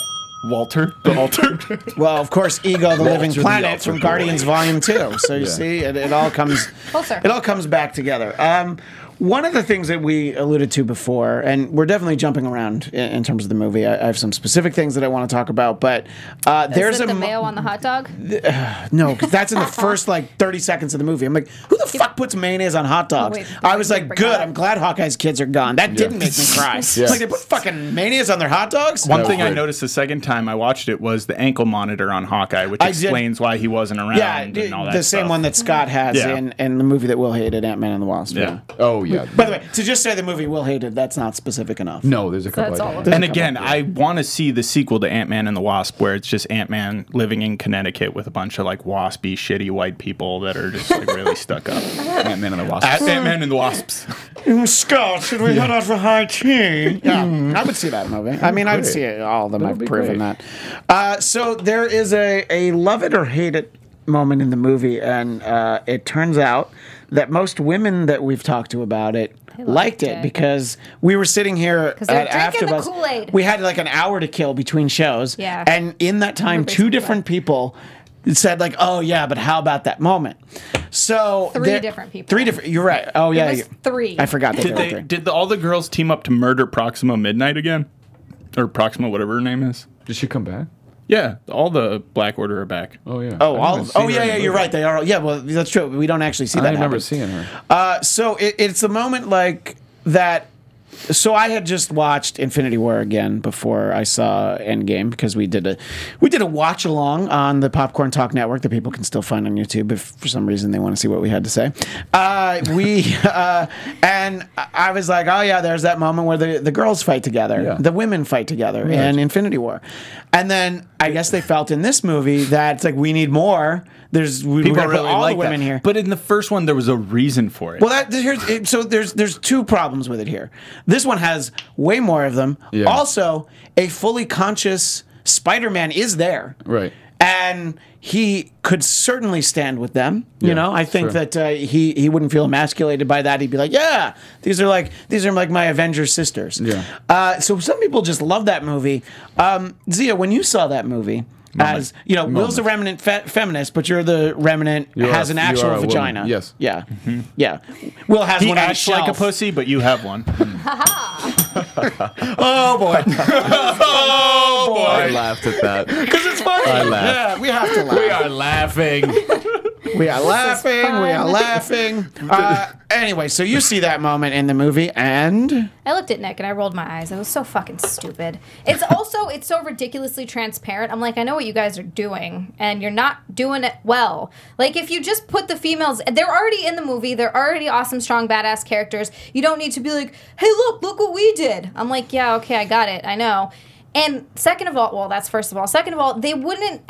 Walter, the Alter. [laughs] well, of course, Ego, the Living the Planet Alter from Guardians Volume Two. So you see, it, it all comes Closer. it all comes back together. Um, one of the things that we alluded to before, and we're definitely jumping around in, in terms of the movie. I, I have some specific things that I want to talk about, but uh, there's it a the mo- mayo on the hot dog? [sighs] No, because that's in the first like 30 seconds of the movie. I'm like, who the fuck puts mayonnaise on hot dogs? Wait, I was like, good. that. I'm glad Hawkeye's kids are gone. That didn't make me cry. [laughs] Yeah. Like they put fucking mayonnaise on their hot dogs. One was thing I noticed the second time I watched it was the ankle monitor on Hawkeye, which I did- explains why he wasn't around yeah, and all that the same stuff. one that Scott has Yeah. in, in the movie that Will hated, Ant Man and the Wasp. Yeah. Oh yeah. By the way, to just say the movie Will hated, that's not specific enough. no, there's a couple. That's I all don't of it. And again, I want to see the sequel to Ant Man and the Wasp, where it's just Ant Man living in Connecticut with a bunch of like waspy, shitty white people that are just like really stuck up. [laughs] Ant Man and the Wasp. Ant Man and the Wasps. [laughs] Scott, should we head out for high tea? [laughs] Yeah, I would see that movie. I mean, I would see it. All of them. I've proven great. that. Uh, so there is a, a love it or hate it moment in the movie, and uh, it turns out that most women that we've talked to about it liked liked it it. because we were sitting here they were at drinking the Kool-Aid. We had like an hour to kill between shows, Yeah. and in that time, two like different people said like, "Oh yeah, but how about that moment?" So Three there- different people. Three different. You're right. Oh yeah, was three. I forgot that Did they? three. Did the, all the girls team up to murder Proxima Midnight again, or Proxima, whatever her name is? Did she come back? Yeah, all the Black Order are back. Oh yeah. Oh, all of, oh yeah, yeah, you're right. They are. Yeah, well, that's true. We don't actually see that. I remember happen. seeing her. Uh, so it, it's a moment like that. So I had just watched Infinity War again before I saw Endgame because we did a we did a watch along on the Popcorn Talk Network that people can still find on YouTube if for some reason they want to see what we had to say. Uh, we [laughs] uh, and I was like, oh yeah, there's that moment where the, the girls fight together, Yeah. the women fight together in Infinity War, and then I guess they felt in this movie that it's like we need more. There's we, People really all like the women that. here, But in the first one, there was a reason for it. well, that here's so there's there's two problems with it here. This one has way more of them. Yeah. Also, a fully conscious Spider-Man is there. Right. And he could certainly stand with them. You Yeah, know, I think sure. that uh, he he wouldn't feel emasculated by that. He'd be like, "Yeah, these are like these are like my Avengers sisters." Yeah. Uh, so some people just love that movie. Um, Xia, when you saw that movie, as you know, Will's a remnant fe- feminist, but you're the remnant You has are- an actual are a woman. vagina. Yes. Yeah. Mm-hmm. Yeah. Will has he one on like a pussy, but you have one. [laughs] Oh boy. [laughs] oh boy! I laughed at that. [laughs] Because it's funny. I laughed. Yeah, we have to laugh. we are laughing. We are laughing. We are laughing. [laughs] Uh, anyway, so you see that moment in the movie, and I looked at Nick and I rolled my eyes. I was so fucking stupid. It's also it's so ridiculously transparent. I'm like, I know what you guys are doing, and you're not doing it well. Like if you just put the females, they're already in the movie. They're already awesome, strong, badass characters. You don't need to be like, hey, look, look what we did. I'm like, yeah, okay, I got it. I know. And second of all, well, that's first of all. Second of all, they wouldn't.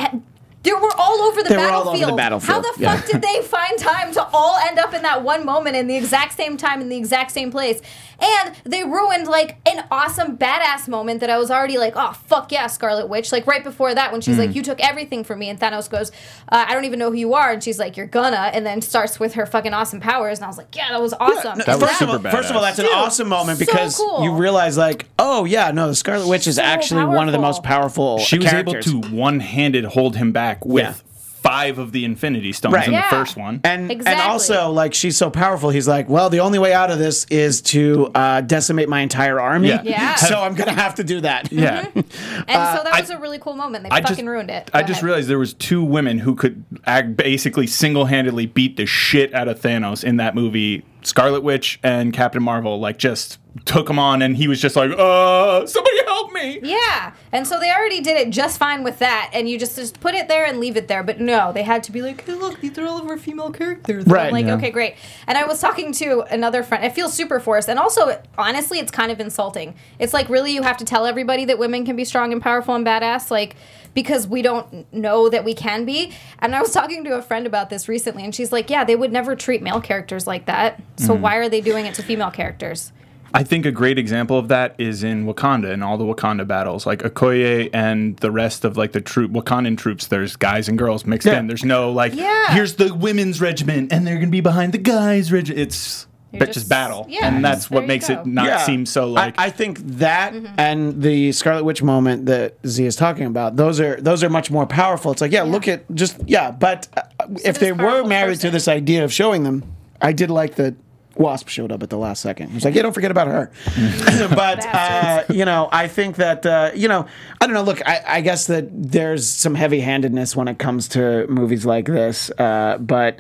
Ha- They were all over the They were all battlefield. over the battlefield, How the yeah. fuck did they find time to all end up in that one moment in the exact same time in the exact same place? And they ruined like an awesome badass moment that I was already like, oh fuck yeah, Scarlet Witch. Like right before that, when she's Hmm. like, "You took everything from me," and Thanos goes, uh, "I don't even know who you are," and she's like, "You're gonna," and then starts with her fucking awesome powers, and I was like, "Yeah, that was awesome." No, That was first, of all, first of all, badass. that's an awesome moment so because cool. you realize, like, oh yeah, no, the Scarlet Witch is So actually one of the most powerful. She was characters. able to one-handed hold him back with Yeah. five of the Infinity Stones Right. in Yeah. the first one. And Exactly. and also like she's so powerful. He's like, well, the only way out of this is to uh, decimate my entire army. Yeah. Yeah. [laughs] So I'm gonna have to do that. yeah. [laughs] and so that was a really cool moment. They I fucking just ruined it. I Go just ahead. realized there was two women who could act basically single-handedly beat the shit out of Thanos in that movie. Scarlet Witch and Captain Marvel like just took him on and he was just like, "Uh, somebody help me." Yeah, and so they already did it just fine with that, and you just just put it there and leave it there. But no, they had to be like, hey, look, these are all of our female characters. And Right, I'm like, yeah. okay, great. And I was talking to another friend. It feels super forced, and also honestly, it's kind of insulting. It's like really you have to tell everybody that women can be strong and powerful and badass, like because we don't know that we can be. And I was [laughs] talking to a friend about this recently, and she's like, yeah, they would never treat male characters like that. So hmm. why are they doing it to female characters? I think a great example of that is in Wakanda and all the Wakanda battles. Like Okoye and the rest of like the troop Wakandan troops, there's guys and girls mixed Yeah. in. There's no like Yeah. here's the women's regiment and they're gonna be behind the guys regiment. It's but just, just- battle. yeah, and that's just- what makes go. it not seem so like I, I think that Mm-hmm. and the Scarlet Witch moment that Z is talking about, those are those are much more powerful. It's like, yeah, look at just yeah, but uh, if they were powerful married to this idea of showing them, I did like that Wasp showed up at the last second. He was like, yeah, don't forget about her. [laughs] but uh, you know, I think that uh, you know, I don't know. Look, I, I guess that there's some heavy-handedness when it comes to movies like this, uh, but.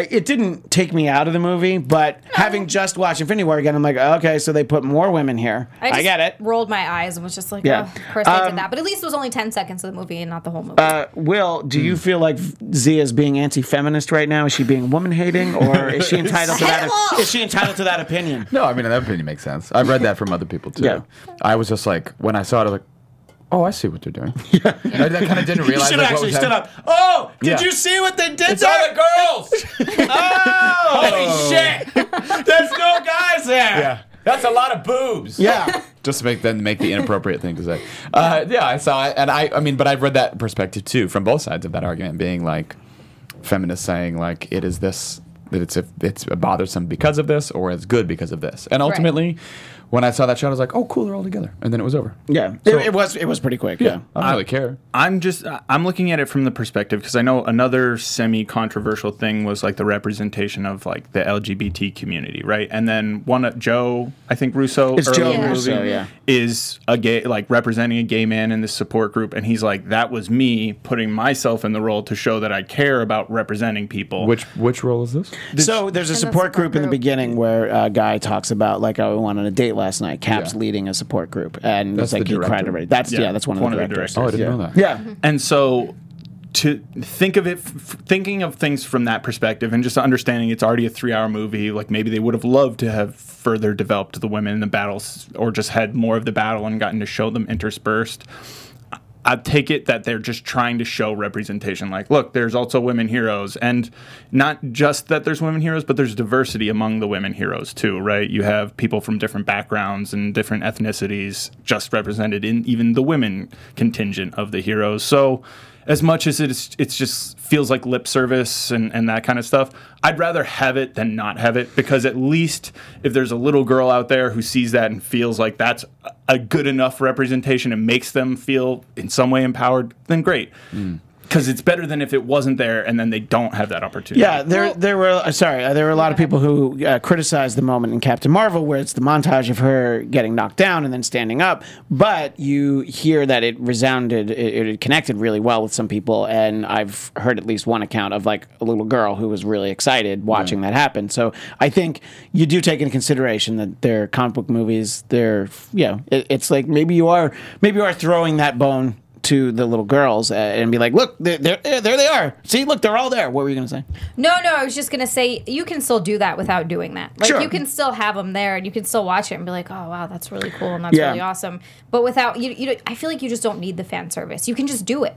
I- It didn't take me out of the movie, but having just watched Infinity War again, I'm like, okay, so they put more women here. I, just get it. Rolled my eyes and was just like, Yeah. oh, of course they Um, did that. But at least it was only ten seconds of the movie and not the whole movie. Uh, Will, do you feel like Xia is being anti-feminist right now? Is she being woman-hating, or [laughs] is she entitled to Hell that? she entitled to that opinion? No, I mean that opinion makes sense. I've read that from other people too. Yeah. I was just like when I saw it, I was like, "Oh, I see what they're doing." [laughs] Yeah, I, kind of didn't realize. You realize. should like, have actually was stood happening. up. Oh, did Yeah. you see what they did It's there? all the girls. [laughs] Oh, holy shit! There's no guys there. yeah, that's a lot of boobs. Yeah. just to make then make the inappropriate thing to say. Uh, yeah, I saw it, and I, I mean, but I've read that perspective too from both sides of that argument, being like feminists saying like it is this that it's a, it's bothersome because of this, or it's good because of this, and ultimately. When I saw that shot, I was like, "Oh, cool! They're all together," and then it was over. Yeah. It, it was. It was pretty quick. Yeah. I don't really care. I'm just I'm looking at it from the perspective because I know another semi controversial thing was like the representation of like the LGBT community, right? And then one uh, Joe, I think Russo, It's early Joe in the Russo, yeah. is a gay like representing a gay man in this support group, and he's like, that was me putting myself in the role to show that I care about representing people. Which which role is this? So there's a support support group in the beginning where a guy talks about like, "I we went on a date last night." Cap's Yeah. leading a support group, and That's it's like the he cried director. already. That's yeah, Yeah, that's one of the of the directors. Oh, I didn't yeah. know that. Yeah. Mm-hmm. And so to think of it, f- thinking of things from that perspective and just understanding it's already a three hour movie, like maybe they would have loved to have further developed the women in the battles or just had more of the battle and gotten to show them interspersed. I take it that they're just trying to show representation. Like, look, there's also women heroes, and not just that there's women heroes, but there's diversity among the women heroes too, right? You have people from different backgrounds and different ethnicities just represented in even the women contingent of the heroes. So, as much as it's it's just feels like lip service and, and that kind of stuff, I'd rather have it than not have it because at least if there's a little girl out there who sees that and feels like that's a- good enough representation and makes them feel in some way empowered, then great. Hmm. Because it's better than if it wasn't there and then they don't have that opportunity. Yeah, there there were uh, sorry, uh, there were a lot of people who uh, criticized the moment in Captain Marvel where it's the montage of her getting knocked down and then standing up, but you hear that it resounded, it, it connected really well with some people, and I've heard at least one account of like a little girl who was really excited watching that happen. So I think you do take into consideration that they're comic book movies. They're yeah, it, it's like maybe you are maybe you are throwing that bone to the little girls uh, and be like, "Look, there, there, there they are. See, look, they're all there." What were you gonna say? No, no, I was just gonna say you can still do that without doing that. Like Sure. you can still have them there, and you can still watch it and be like, "Oh wow, that's really cool and that's Yeah. really awesome." But without you, you, I feel like you just don't need the fan service. You can just do it.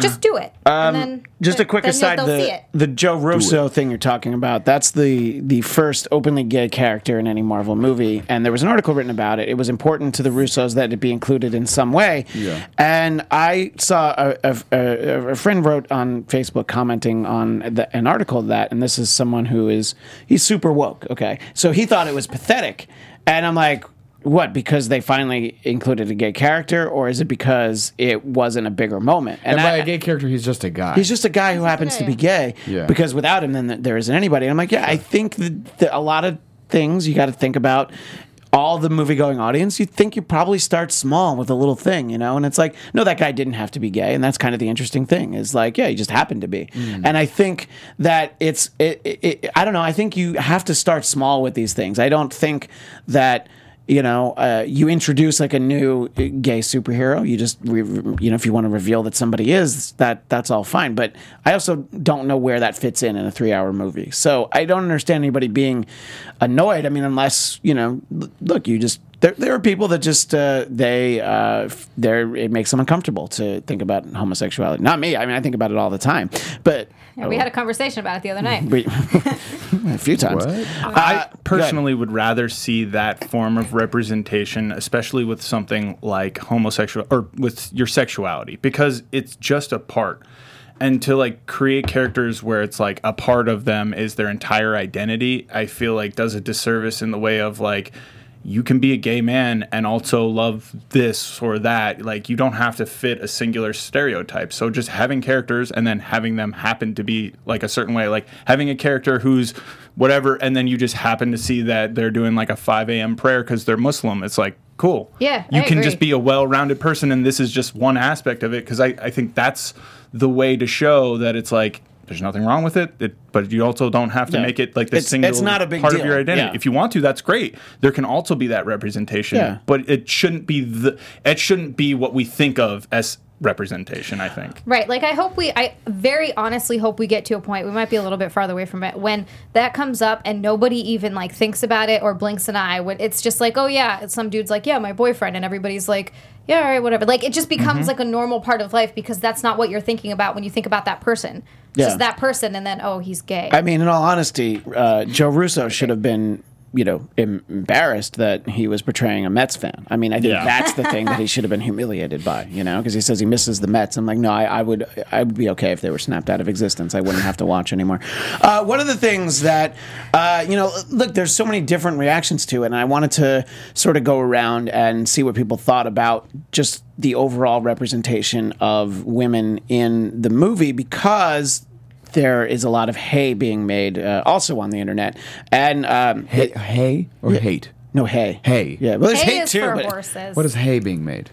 Just do it. and then Um, Just a quick then aside: the the Joe Russo thing you're talking about. That's the the first openly gay character in any Marvel movie, and there was an article written about it. It was important to the Russos that it be included in some way. Yeah. And I saw a, a, a, a friend wrote on Facebook commenting on the, an article that, and this is someone who is he's super woke. Okay, so he thought it was pathetic, and I'm like. What? Because they finally included a gay character, or is it because it wasn't a bigger moment? And by I- a gay character, he's just a guy. He's just a guy who happens to be gay. Yeah. Because without him, then there isn't anybody. And I'm like, yeah, I think that, that a lot of things you got to think about. All the movie going audience, you think you probably start small with a little thing, you know? And it's like, no, that guy didn't have to be gay. And that's kind of the interesting thing is like, yeah, he just happened to be. Mm. And I think that it's, it, it, it, I don't know, I think you have to start small with these things. I don't think that you know, uh, you introduce like a new gay superhero. You just, re- you know, if you want to reveal that somebody is, that that's all fine. But I also don't know where that fits in in a three-hour movie. So I don't understand anybody being annoyed. I mean, unless you know, look, you just there, there are people that just uh, they uh, f- they're it makes them uncomfortable to think about homosexuality. Not me. I mean, I think about it all the time. But Yeah, we had a conversation about it the other night. we, [laughs] a few times. What? I personally would rather see that form of representation, especially with something like homosexual or with your sexuality, because it's just a part. And to like create characters where it's like a part of them is their entire identity, I feel like does a disservice in the way of like you can be a gay man and also love this or that. Like you don't have to fit a singular stereotype. So just having characters and then having them happen to be like a certain way, like having a character who's whatever, and then you just happen to see that they're doing like a 5 a.m. prayer because they're Muslim. It's like cool. Yeah, you I can agree. just be a well-rounded person, and this is just one aspect of it. Because I, I think that's the way to show that it's like. There's nothing wrong with it, it but you also don't have to No. make it like the It's- single it's not a big part deal. of your identity. Yeah. If you want to, that's great. There can also be that representation, Yeah. but it shouldn't be the it shouldn't be what we think of as representation. I think. Right. Like I hope we I very honestly hope we get to a point we might be a little bit farther away from it when that comes up and nobody even like thinks about it or blinks an eye when it's just like, "Oh yeah, some dude's like, "Yeah, my boyfriend." And everybody's like, "Yeah, all right, whatever." Like it just becomes Mm-hmm. like a normal part of life because that's not what you're thinking about when you think about that person. It's Yeah. just that person and then, "Oh, he's gay." I mean, in all honesty, uh, Joe Russo should have been, you know, embarrassed that he was portraying a Mets fan. I mean, I think Yeah. that's the thing that he [laughs] should have been humiliated by, you know, because he says he misses the Mets. I'm like, no, I, I would, I would be okay if they were snapped out of existence. I wouldn't have to watch anymore. Uh, one of the things that, uh, you know, look, there's so many different reactions to it, and I wanted to sort of go around and see what people thought about just the overall representation of women in the movie because there is a lot of hay being made uh, also on the internet and um, Hey, hay or hate? no hay Hay. yeah well there's Hay hate is too for but horses. What is hay being made?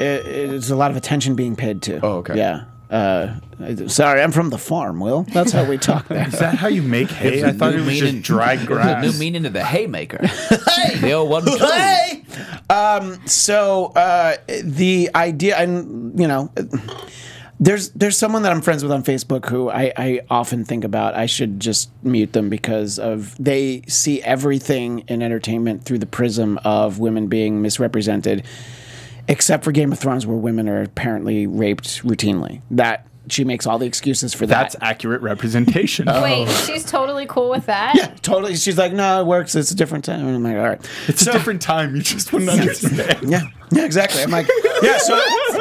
it, it's a lot of attention being paid to Oh, okay. yeah uh, sorry I'm from the farm Will that's how we [laughs] talk there Is that how you make hay? I thought it was just dried There's a grass. new meaning to the [laughs] haymaker. hey! [laughs] the old one. too. Hey! Um, so uh, the idea, and you know, there's there's someone that I'm friends with on Facebook who I, I often think about. I should just mute them because of they see everything in entertainment through the prism of women being misrepresented, except for Game of Thrones, where women are apparently raped routinely. That she makes all the excuses for that. That's accurate representation. [laughs] oh. Wait, she's totally cool with that? yeah, totally. She's like, no, it works. It's a different time. And I'm like, all right. It's a different time. You just wouldn't [laughs] understand. Yeah, yeah, exactly. I'm like, [laughs] yeah, so,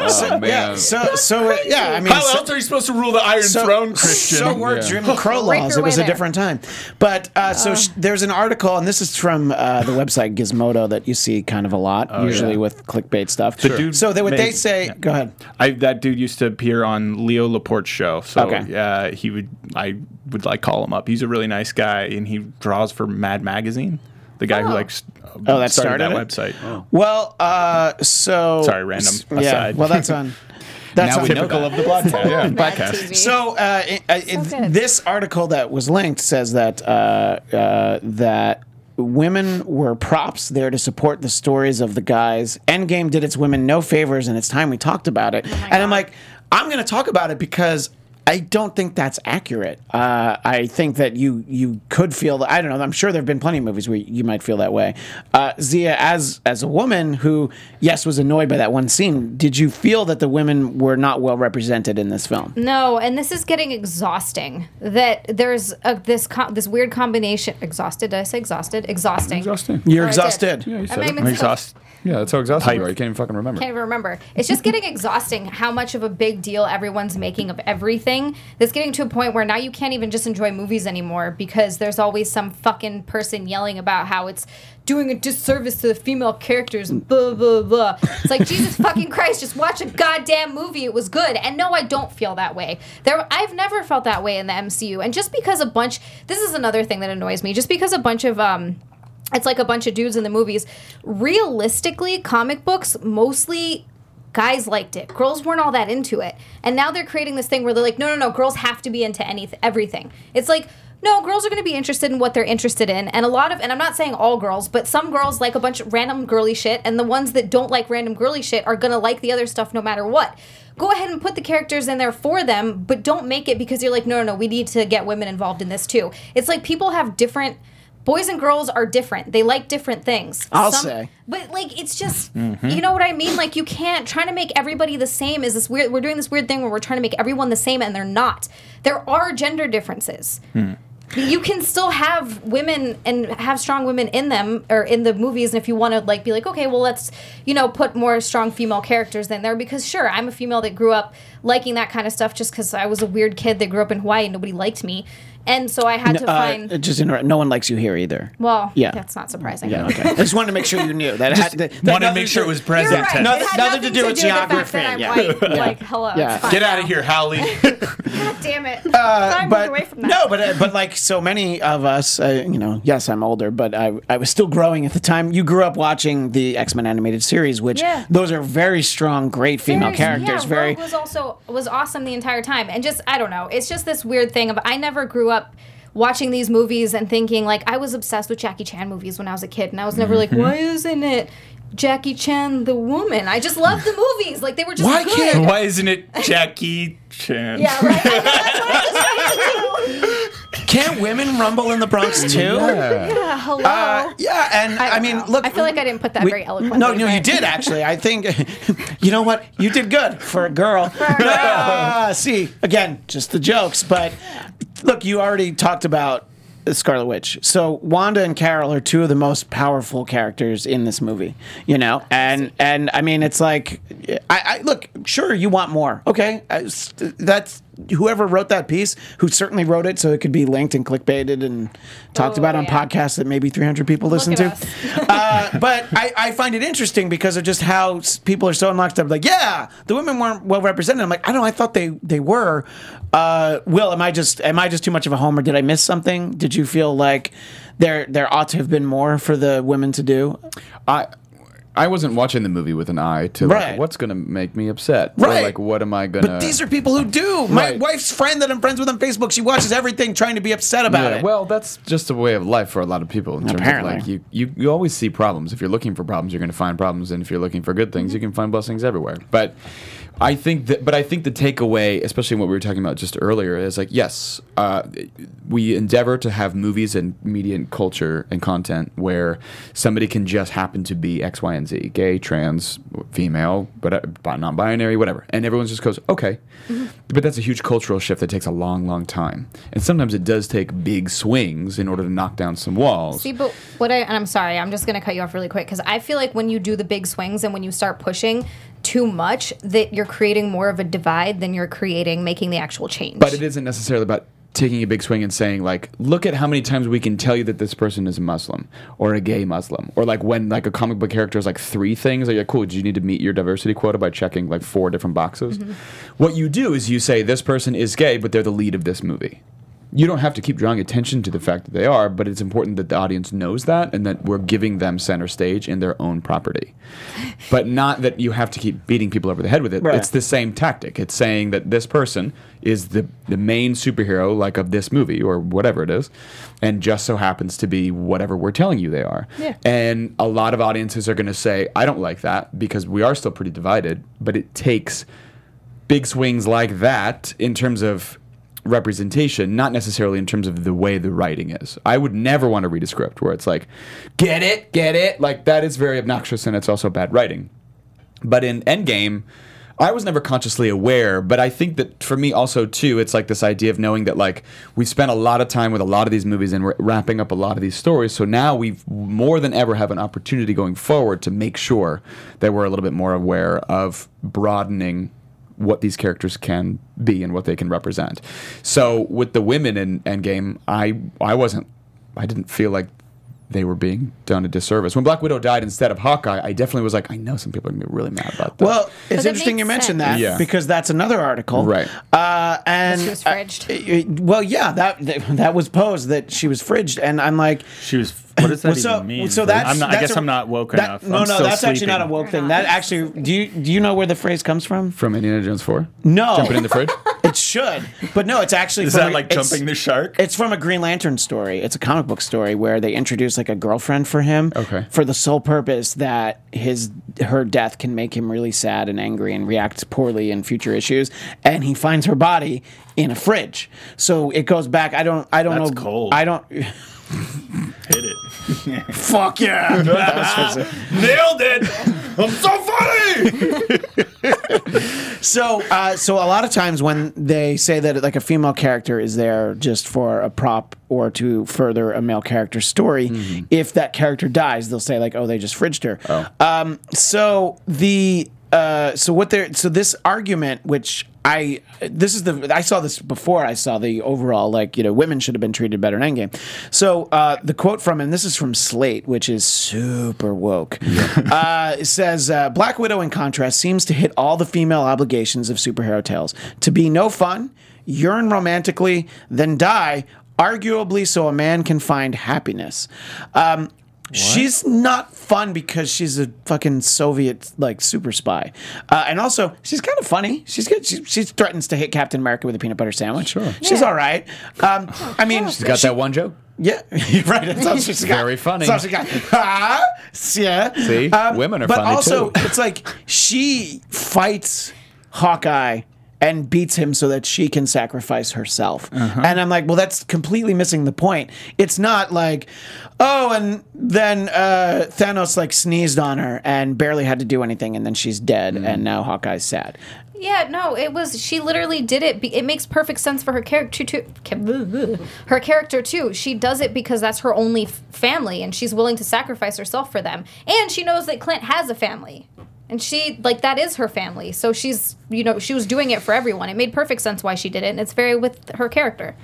so Oh, man. yeah, so, so, uh, yeah. I mean, How so, else are you supposed to rule the Iron so, Throne, Christian? So were Yeah. Jim Crow Break laws. your It was way a there. different time. But uh, so sh- there's an article, and this is from uh, the website Gizmodo that you see kind of a lot, usually yeah. with clickbait stuff. The dude so they, what they made- say, yeah. go ahead. I, that dude used to appear on Leo Laporte's show. So Okay. yeah, he would. I would like call him up. He's a really nice guy, and he draws for Mad Magazine. The guy who Oh. like s- Oh, that started, started that it? website. Well, uh, so Sorry, random s- Yeah, well, that's on. [laughs] That's Now on we know Typical that. of the podcast. [laughs] yeah, Mad podcast. So, uh, it, uh, it- good. this article that was linked says that uh, uh, that women were props there to support the stories of the guys. Endgame did its women no favors, and it's time we talked about it. and I'm like, I'm going to talk about it because I don't think that's accurate. Uh, I think that you you could feel that. I don't know. I'm sure there have been plenty of movies where you might feel that way. Uh, Xia, as as a woman who yes was annoyed by that one scene, did you feel that the women were not well represented in this film? No, and this is getting exhausting. That there's a, this co- this weird combination. Exhausted? Did I say exhausted? Exhausting. Exhausting. You're Oh, exhausted. Yeah, you I mean, it. I'm exhausted. Yeah, that's how exhausted you are. You can't even fucking remember. can't even remember. It's just getting [laughs] exhausting how much of a big deal everyone's making of everything. That's getting to a point where now you can't even just enjoy movies anymore because there's always some fucking person yelling about how it's doing a disservice to the female characters and blah blah blah. It's like Jesus [laughs] fucking Christ, just watch a goddamn movie. It was good. And no, I don't feel that way. There I've never felt that way in the MCU. And just because a bunch this is another thing that annoys me. Just because a bunch of um it's like a bunch of dudes in the movies. Realistically, comic books mostly guys liked it. Girls weren't all that into it. And now they're creating this thing where they're like, no, no, no, girls have to be into anything, everything. It's like, no, girls are going to be interested in what they're interested in. And a lot of, and I'm not saying all girls, but some girls like a bunch of random girly shit. And the ones that don't like random girly shit are going to like the other stuff no matter what. Go ahead and put the characters in there for them, but don't make it because you're like, no, no, no, we need to get women involved in this too. It's like people have different. Boys and girls are different. They like different things. I'll say. But like it's just mm-hmm. you know what I mean? Like you can't trying to make everybody the same is this weird we're doing this weird thing where we're trying to make everyone the same and they're not. There are gender differences. Hmm. You can still have women and have strong women in them or in the movies and if you want to like be like okay well let's you know put more strong female characters in there because sure I'm a female that grew up liking that kind of stuff just cuz I was a weird kid that grew up in Hawaii and nobody liked me. And so I had to Uh, find just interrupt. No one likes you here either. well, yeah. that's not surprising. Yeah, okay. [laughs] I just wanted to make sure you knew that. had, that Wanted to make sure it was present. right. tense. Nothing- nothing to do with geography, yeah. white. [laughs] Yeah. Like, hello. Yeah. Get out of here, Hallie. [laughs] God damn it. I moved but away from that. no, but uh, but like so many of us, uh, you know, yes, I'm older, but I I was still growing at the time. You grew up watching the X Men animated series, which Yeah. those are very strong, great female Very- characters. Yeah, very Rogue was also was awesome the entire time, and just I don't know. It's just this weird thing of I never grew up watching these movies and thinking like I was obsessed with Jackie Chan movies when I was a kid, and I was never like, Mm-hmm. why isn't it Jackie Chan the woman? I just love the movies. Like they were just Why good. can't- Why isn't it Jackie Chan? Yeah, right. I know, that's what I was trying to do. [laughs] can't women rumble in the Bronx too? Yeah. Yeah, hello. Uh, yeah, and I, don't mean, know. look. I feel like I didn't put that we- very eloquently. No, no, you did [laughs] actually. I think, [laughs] you know what? You did good for a girl. Ah, see, again, just the jokes. But look, you already talked about Scarlet Witch. So Wanda and Carol are two of the most powerful characters in this movie. You know, and and I mean, it's like, I, I look. Sure, you want more. Okay, I- that's whoever wrote that piece, who certainly wrote it so it could be linked and clickbaited and talked Oh, about on yeah. podcasts that maybe 300 people listen to. [laughs] uh, but I, I find it interesting because of just how people are so in lockstep. Like, yeah, the women weren't well represented. I'm like, I don't know. I thought they they were. Uh, Will, am I just am I just too much of a homer? Did I miss something? Did you feel like there there ought to have been more for the women to do? I I wasn't watching the movie with an eye to like, Right. what's going to make me upset. Or, Right. like what am I going to But these are people who do. My Right. wife's friend that I'm friends with on Facebook, she watches everything trying to be upset about yeah, it. well, that's just a way of life for a lot of people. In terms Apparently. of like you, you, you always see problems. If you're looking for problems, you're going to find problems, and if you're looking for good things, you can find blessings everywhere. But I think that, but I think the takeaway, especially what we were talking about just earlier, is like yes, uh, we endeavor to have movies and media and culture and content where somebody can just happen to be X, Y, and Z, gay, trans, female, but uh, non-binary, whatever, and everyone just goes okay. But that's a huge cultural shift that takes a long, long time, and sometimes it does take big swings in order to knock down some walls. See, but what I and I'm sorry, I'm just gonna cut you off really quick because I feel like when you do the big swings and when you start pushing too much, that you're creating more of a divide than you're creating making the actual change. But it isn't necessarily about taking a big swing and saying like, look at how many times we can tell you that this person is a Muslim or a gay Muslim, or like when like a comic book character is like three things. Like, yeah, cool. Do you need to meet your diversity quota by checking like four different boxes? Mm-hmm. What you do is you say this person is gay, but they're the lead of this movie. You don't have to keep drawing attention to the fact that they are, but it's important that the audience knows that and that we're giving them center stage in their own property. But not that you have to keep beating people over the head with it. Right. It's the same tactic. It's saying that this person is the the main superhero like of this movie or whatever it is and just so happens to be whatever we're telling you they are. Yeah. And a lot of audiences are going to say I don't like that because we are still pretty divided, but it takes big swings like that in terms of representation, not necessarily in terms of the way the writing is. I would never want to read a script where it's like, get it, get it. Like that is very obnoxious and it's also bad writing. But in Endgame, I was never consciously aware, but I think that for me also too, it's like this idea of knowing that like we've spent a lot of time with a lot of these movies and we're wrapping up a lot of these stories. So now we've more than ever have an opportunity going forward to make sure that we're a little bit more aware of broadening what these characters can be and what they can represent. So with the women in Endgame, I I wasn't I didn't feel like they were being done a disservice. When Black Widow died instead of Hawkeye, I definitely was like, I know some people are gonna be really mad about that. Well, it's it interesting you mentioned sense. that Yeah. because that's another article, Right. Uh, and She was uh, fridged. uh, well, yeah, that that was posed that she was fridged, and I'm like, She was. What does that well, so, even mean? so that's, I'm not, I that's guess a- I'm not woke that- enough. No, I'm no, still that's actually not a woke thing. You're That not. actually, do you do you know where the phrase comes from? from Indiana Jones 4? No, Jumping in the fridge? [laughs] it should, but no, it's actually Is that a- like jumping the shark? It's from a Green Lantern story. It's a comic book story where they introduce like a girlfriend for him. Okay. For the sole purpose that his her death can make him really sad and angry and react poorly in future issues, and he finds her body in a fridge. So it goes back. I don't. I don't That's know. cold. I don't. [laughs] Hit it. [laughs] Fuck yeah. [laughs] Nailed it. I'm so funny. [laughs] So, uh, so a lot of times when they say that like a female character is there just for a prop or to further a male character's story, if that character dies, they'll say like, "Oh, they just fridged her." Um, so the uh, so what they're so this argument, which I this is the I saw this before I saw the overall like you know women should have been treated better in Endgame. So uh, the quote from and this is from Slate, which is super woke. [laughs] uh, it says uh, Black Widow, in contrast, seems to hit all the female obligations of superhero tales: to be no fun, yearn romantically, then die. Arguably, so a man can find happiness. Um, She's not fun because she's a fucking Soviet like super spy, uh, and also she's kind of funny. She's good. She, she threatens to hit Captain America with a peanut butter sandwich. Sure, she's Yeah. all right. Um, I mean, She's got that one joke. yeah, [laughs] right. That's all she's got. Very funny. That's all she got. Ah, yeah. See? Women are but funny, also, too. it's like she fights Hawkeye and beats him so that she can sacrifice herself. Uh-huh. And I'm like, well, that's completely missing the point. It's not like, oh, and then uh, Thanos like sneezed on her and barely had to do anything, and then she's dead, Mm-hmm. and now Hawkeye's sad. Yeah, no, it was. She literally did it. Be, it makes perfect sense for her character too. Her character too. She does it because that's her only f- family, and she's willing to sacrifice herself for them. And she knows that Clint has a family, and she like that is her family. So she's you know she was doing it for everyone. It made perfect sense why she did it, and it's very with her character.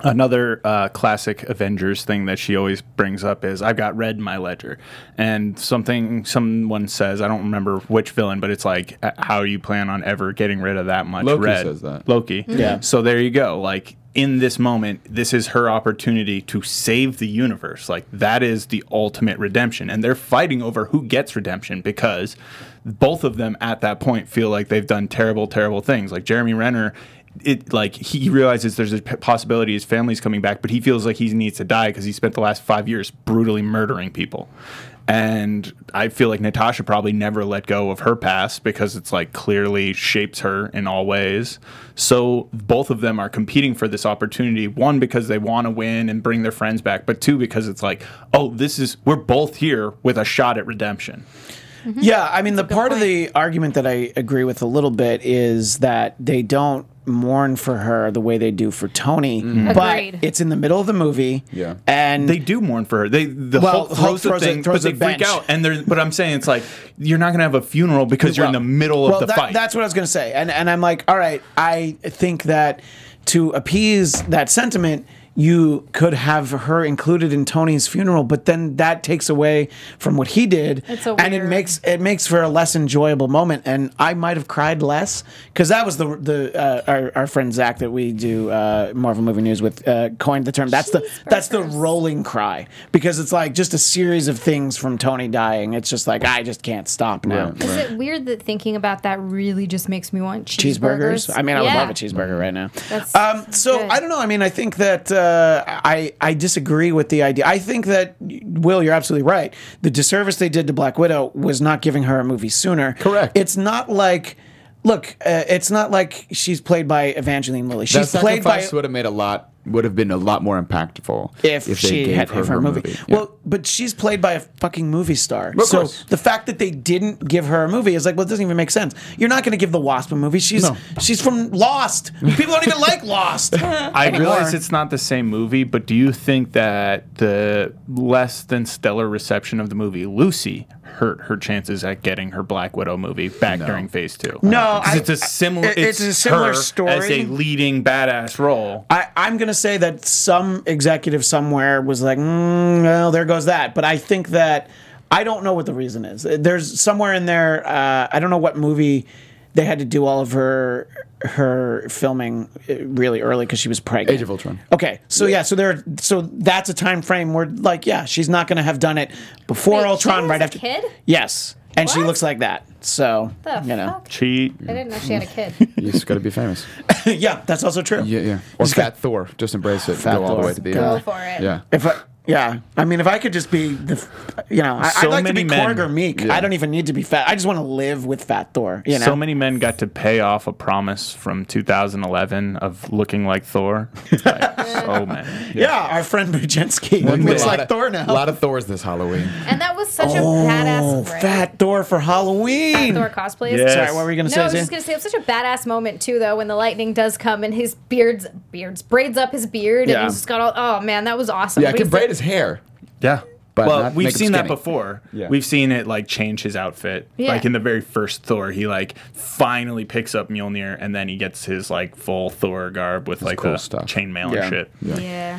Another uh, classic Avengers thing that she always brings up is I've got red in my ledger, and something someone says I don't remember which villain, but it's like uh, how you plan on ever getting rid of that much Loki red? says that. Loki. Yeah. So there you go. Like in this moment, this is her opportunity to save the universe. Like that is the ultimate redemption, and they're fighting over who gets redemption because both of them at that point feel like they've done terrible, terrible things. Like Jeremy Renner it like he realizes there's a possibility his family's coming back, but he feels like he needs to die because he spent the last five years brutally murdering people. And I feel like Natasha probably never let go of her past because it's like clearly shapes her in all ways. So both of them are competing for this opportunity. One because they want to win and bring their friends back, but two because it's like, oh, this is we're both here with a shot at redemption. Yeah, I mean, the part of the argument that I agree with a little bit is that they don't mourn for her the way they do for Tony, mm-hmm. but Agreed. it's in the middle of the movie. Yeah. and They do mourn for her. They the Well, Hulk Hulk throws the throws a- thing, throws but a they freak out. And they're but I'm saying it's like you're not gonna have a funeral because you're in the middle of well, the that- fight. That's what I was going to say, and and I'm like, all right, I think that to appease that sentiment. You could have her included in Tony's funeral, but then that takes away from what he did, It's a and it makes it makes for a less enjoyable moment. And I might have cried less because that was the the uh, our, our friend Zach that we do uh, Marvel movie news with uh, coined the term. That's the that's the rolling cry because it's like just a series of things from Tony dying. It's just like I just can't stop now. Right. Is it weird that thinking about that really just makes me want cheeseburgers. cheeseburgers? I mean, I would love a cheeseburger right now. That's um, so good. I don't know. I mean, I think that uh, I I disagree with the idea. I think that Will, you're absolutely right. The disservice they did to Black Widow was not giving her a movie sooner. Correct. It's not like. Look, uh, it's not like she's played by Evangeline Lilly. That She's played by would have made a lot. Would have been a lot more impactful if, they she gave had her, her movie. Yeah. Well, but she's played by a fucking movie star. so course. the fact that they didn't give her a movie is like, well, it doesn't even make sense. You're not going to give the Wasp a movie. She's No. she's from Lost. People don't even like Lost. [laughs] I realize it's not the same movie, but do you think that the less than stellar reception of the movie Lucy hurt her chances at getting her Black Widow movie back during Phase Two? No, because I- it's a similar. it- it's a similar her story. as a leading badass role. I, I'm going to say that some executive somewhere was like, mm, well, there goes that. But I think that I don't know what the reason is. There's somewhere in there. Uh, I don't know what movie they had to do all of her her filming uh, really early because she was pregnant. Age of Ultron. Okay, so yeah, so there, so that's a time frame where, like, yeah, she's not going to have done it before Wait, she Ultron, has right a after. kid? Yes, and she looks like that. So The you know, fuck? Cheat. I didn't know she had a kid. [laughs] You just got to be famous. [laughs] yeah, that's also true. Yeah, yeah. Or Fat Thor. Just embrace it. Fat go all the way to the Go end. for it. Yeah. If I, yeah, I mean, if I could just be the, you know, I, So I'd like to be men- Korg or Miek. Yeah. I don't even need to be fat. I just want to live with Fat Thor. You know, So many men got to pay off a promise from 2011 of looking like Thor. [laughs] Like, so many. yeah, our friend Bujenski looks like of- Thor now. A lot of Thors this Halloween. And that was such a oh, badass right? Fat Thor for Halloween. Thor cosplays. Yes. Sorry, what were you gonna No, say? I was just gonna say it was such a badass moment too, though, when the lightning does come and his beards, beards braids up his beard, Yeah. and he's just got all. Oh man, that was awesome. Yeah, I We can said- braid his hair. Yeah. But well, we've seen that before. Yeah. We've seen it like change his outfit. Yeah. Like in the very first Thor, he like finally picks up Mjolnir and then he gets his like full Thor garb with like cool the chainmail Yeah. and shit. Yeah. yeah,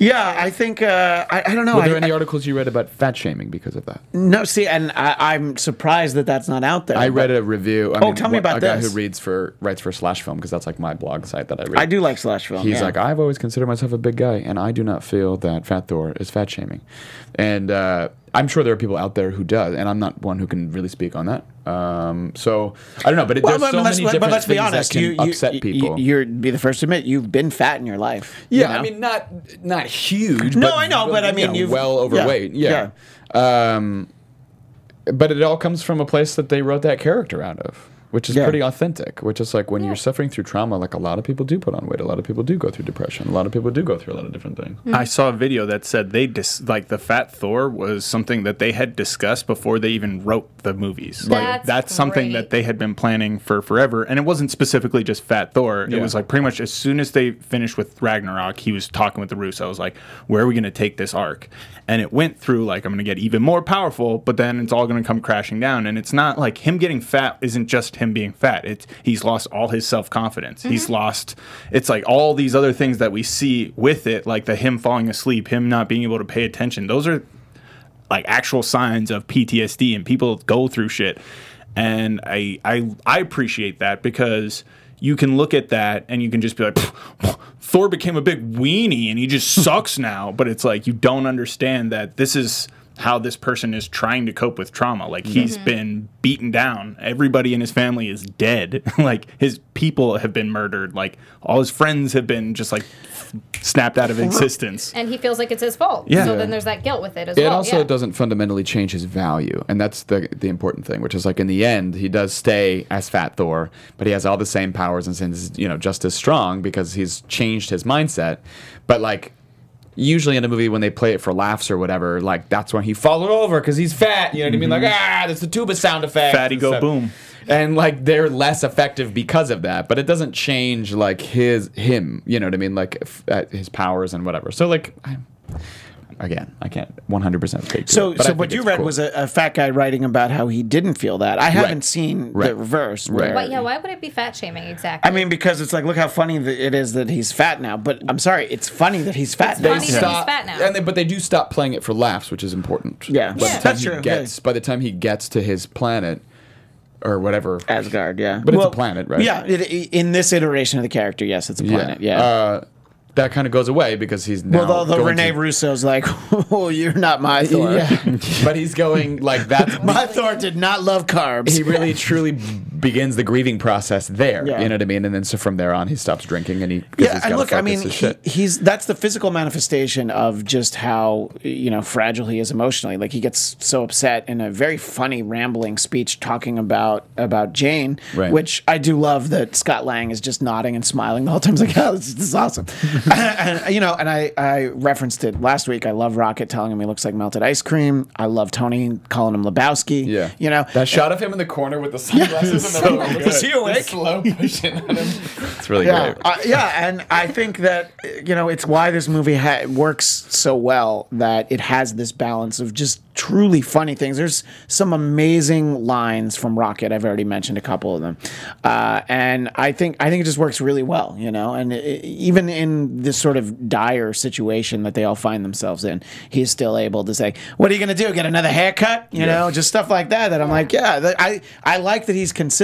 I think uh, I, I don't know. Were there I, any articles you read about fat shaming because of that? no, see, and I, I'm surprised that that's not out there. I read a review. I Oh, tell me about a guy who reads for writes for Slash Film because that's like my blog site that I read. I do like slash film. He's yeah. like, I've always considered myself a big guy, and I do not feel that Fat Thor is fat shaming. And uh, I'm sure there are people out there who does, and I'm not one who can really speak on that. Um, so I don't know, but it, Well, there's but, so many but let's be honest. that can You, you, upset people. You're be the first to admit you've been fat in your life. you yeah, know? I mean, not not huge. No, but, I know, but I mean, know, you've- well yeah, overweight. Yeah. Um, but it all comes from a place that they wrote that character out of, which is Yeah. pretty authentic. Which is like when Yeah. you're suffering through trauma, like a lot of people do put on weight. A lot of people do go through depression. A lot of people do go through a lot of different things. I saw a video that said they dis- like the Fat Thor was something that they had discussed before they even wrote the movies. Like That's that's something that they had been planning for forever, and it wasn't specifically just Fat Thor. Yeah. It was like pretty much as soon as they finished with Ragnarok, he was talking with the Russos like, "Where are we going to take this arc?" And it went through like, "I'm going to get even more powerful," but then it's all going to come crashing down. And it's not like him getting fat isn't just him being fat. It's he's lost all his self confidence. Mm-hmm. He's lost. It's like all these other things that we see with it, like the him falling asleep, him not being able to pay attention. Those are like actual signs of PTSD and people go through shit. And I I I appreciate that because you can look at that and you can just be like Thor became a big weenie and he just [laughs] sucks now, but it's like you don't understand that this is how this person is trying to cope with trauma. Like he's mm-hmm. been beaten down. Everybody in his family is dead. [laughs] like his people have been murdered. Like all his friends have been just like snapped out of existence. And he feels like it's his fault. Yeah. So Yeah. then there's that guilt with it as It well. It also yeah. doesn't fundamentally change his value, and that's the the important thing. Which is like in the end, he does stay as Fat Thor, but he has all the same powers and is you know just as strong because he's changed his mindset. But like usually in a movie when they play it for laughs or whatever, like that's when he falls over because he's fat. You know what I mean? Like ah, that's the tuba sound effect. Fatty go boom. And like they're less effective because of that, but it doesn't change like his him. You know what I mean? Like f- uh, his powers and whatever. So like. I, again, I can't 100 percent speak. To So, it, but I so think what you it's read cool. was a, a fat guy writing about how he didn't feel that. I haven't seen the Right. reverse. Right. where- But yeah, why would it be fat shaming exactly? I mean, because it's like, look how funny that it is that he's fat now. But I'm sorry, it's funny that he's fat. It's now. funny that he's stop, fat now. and they, but they do stop playing it for laughs, which is important. Yeah. by Yeah. the time That's he true, Gets, By the time he gets to his planet, or whatever, Asgard, yeah. But it's a planet, right? Yeah, it, in this iteration of the character, yes, it's a planet. Yeah. Uh, that kind of goes away because he's now well, the, the Rene to- Russo's like, [laughs] oh, you're not my Thor. Yeah, [laughs] but he's going like that's [laughs] My Thor did not love carbs. he really truly begins the grieving process there. Yeah. You know what I mean? And then so from there on, he stops drinking and he yeah, he's and look, I mean, he, he's that's the physical manifestation of just how you know fragile he is emotionally. Like he gets so upset in a very funny, rambling speech talking about about Jane, Right. which I do love that Scott Lang is just nodding and smiling the whole time. He's like, "Oh, this, this is awesome," and, [laughs] and, you know. And I I referenced it last week. I love Rocket telling him he looks like melted ice cream. I love Tony calling him Lebowski. yeah, you know that shot of him in the corner with the sunglasses [laughs] and the, good. Is he awake? slow pushing on him. It's really yeah, great. uh, yeah, and I think that you know it's why this movie ha- works so well that it has this balance of just truly funny things. There's some amazing lines from Rocket. I've already mentioned a couple of them, uh, and I think I think it just works really well. You know, and it, even in this sort of dire situation that they all find themselves in, he's still able to say, "What are you going to do? Get another haircut?" You know, just stuff like that. That I'm like, yeah, that, I I like that he's consistent.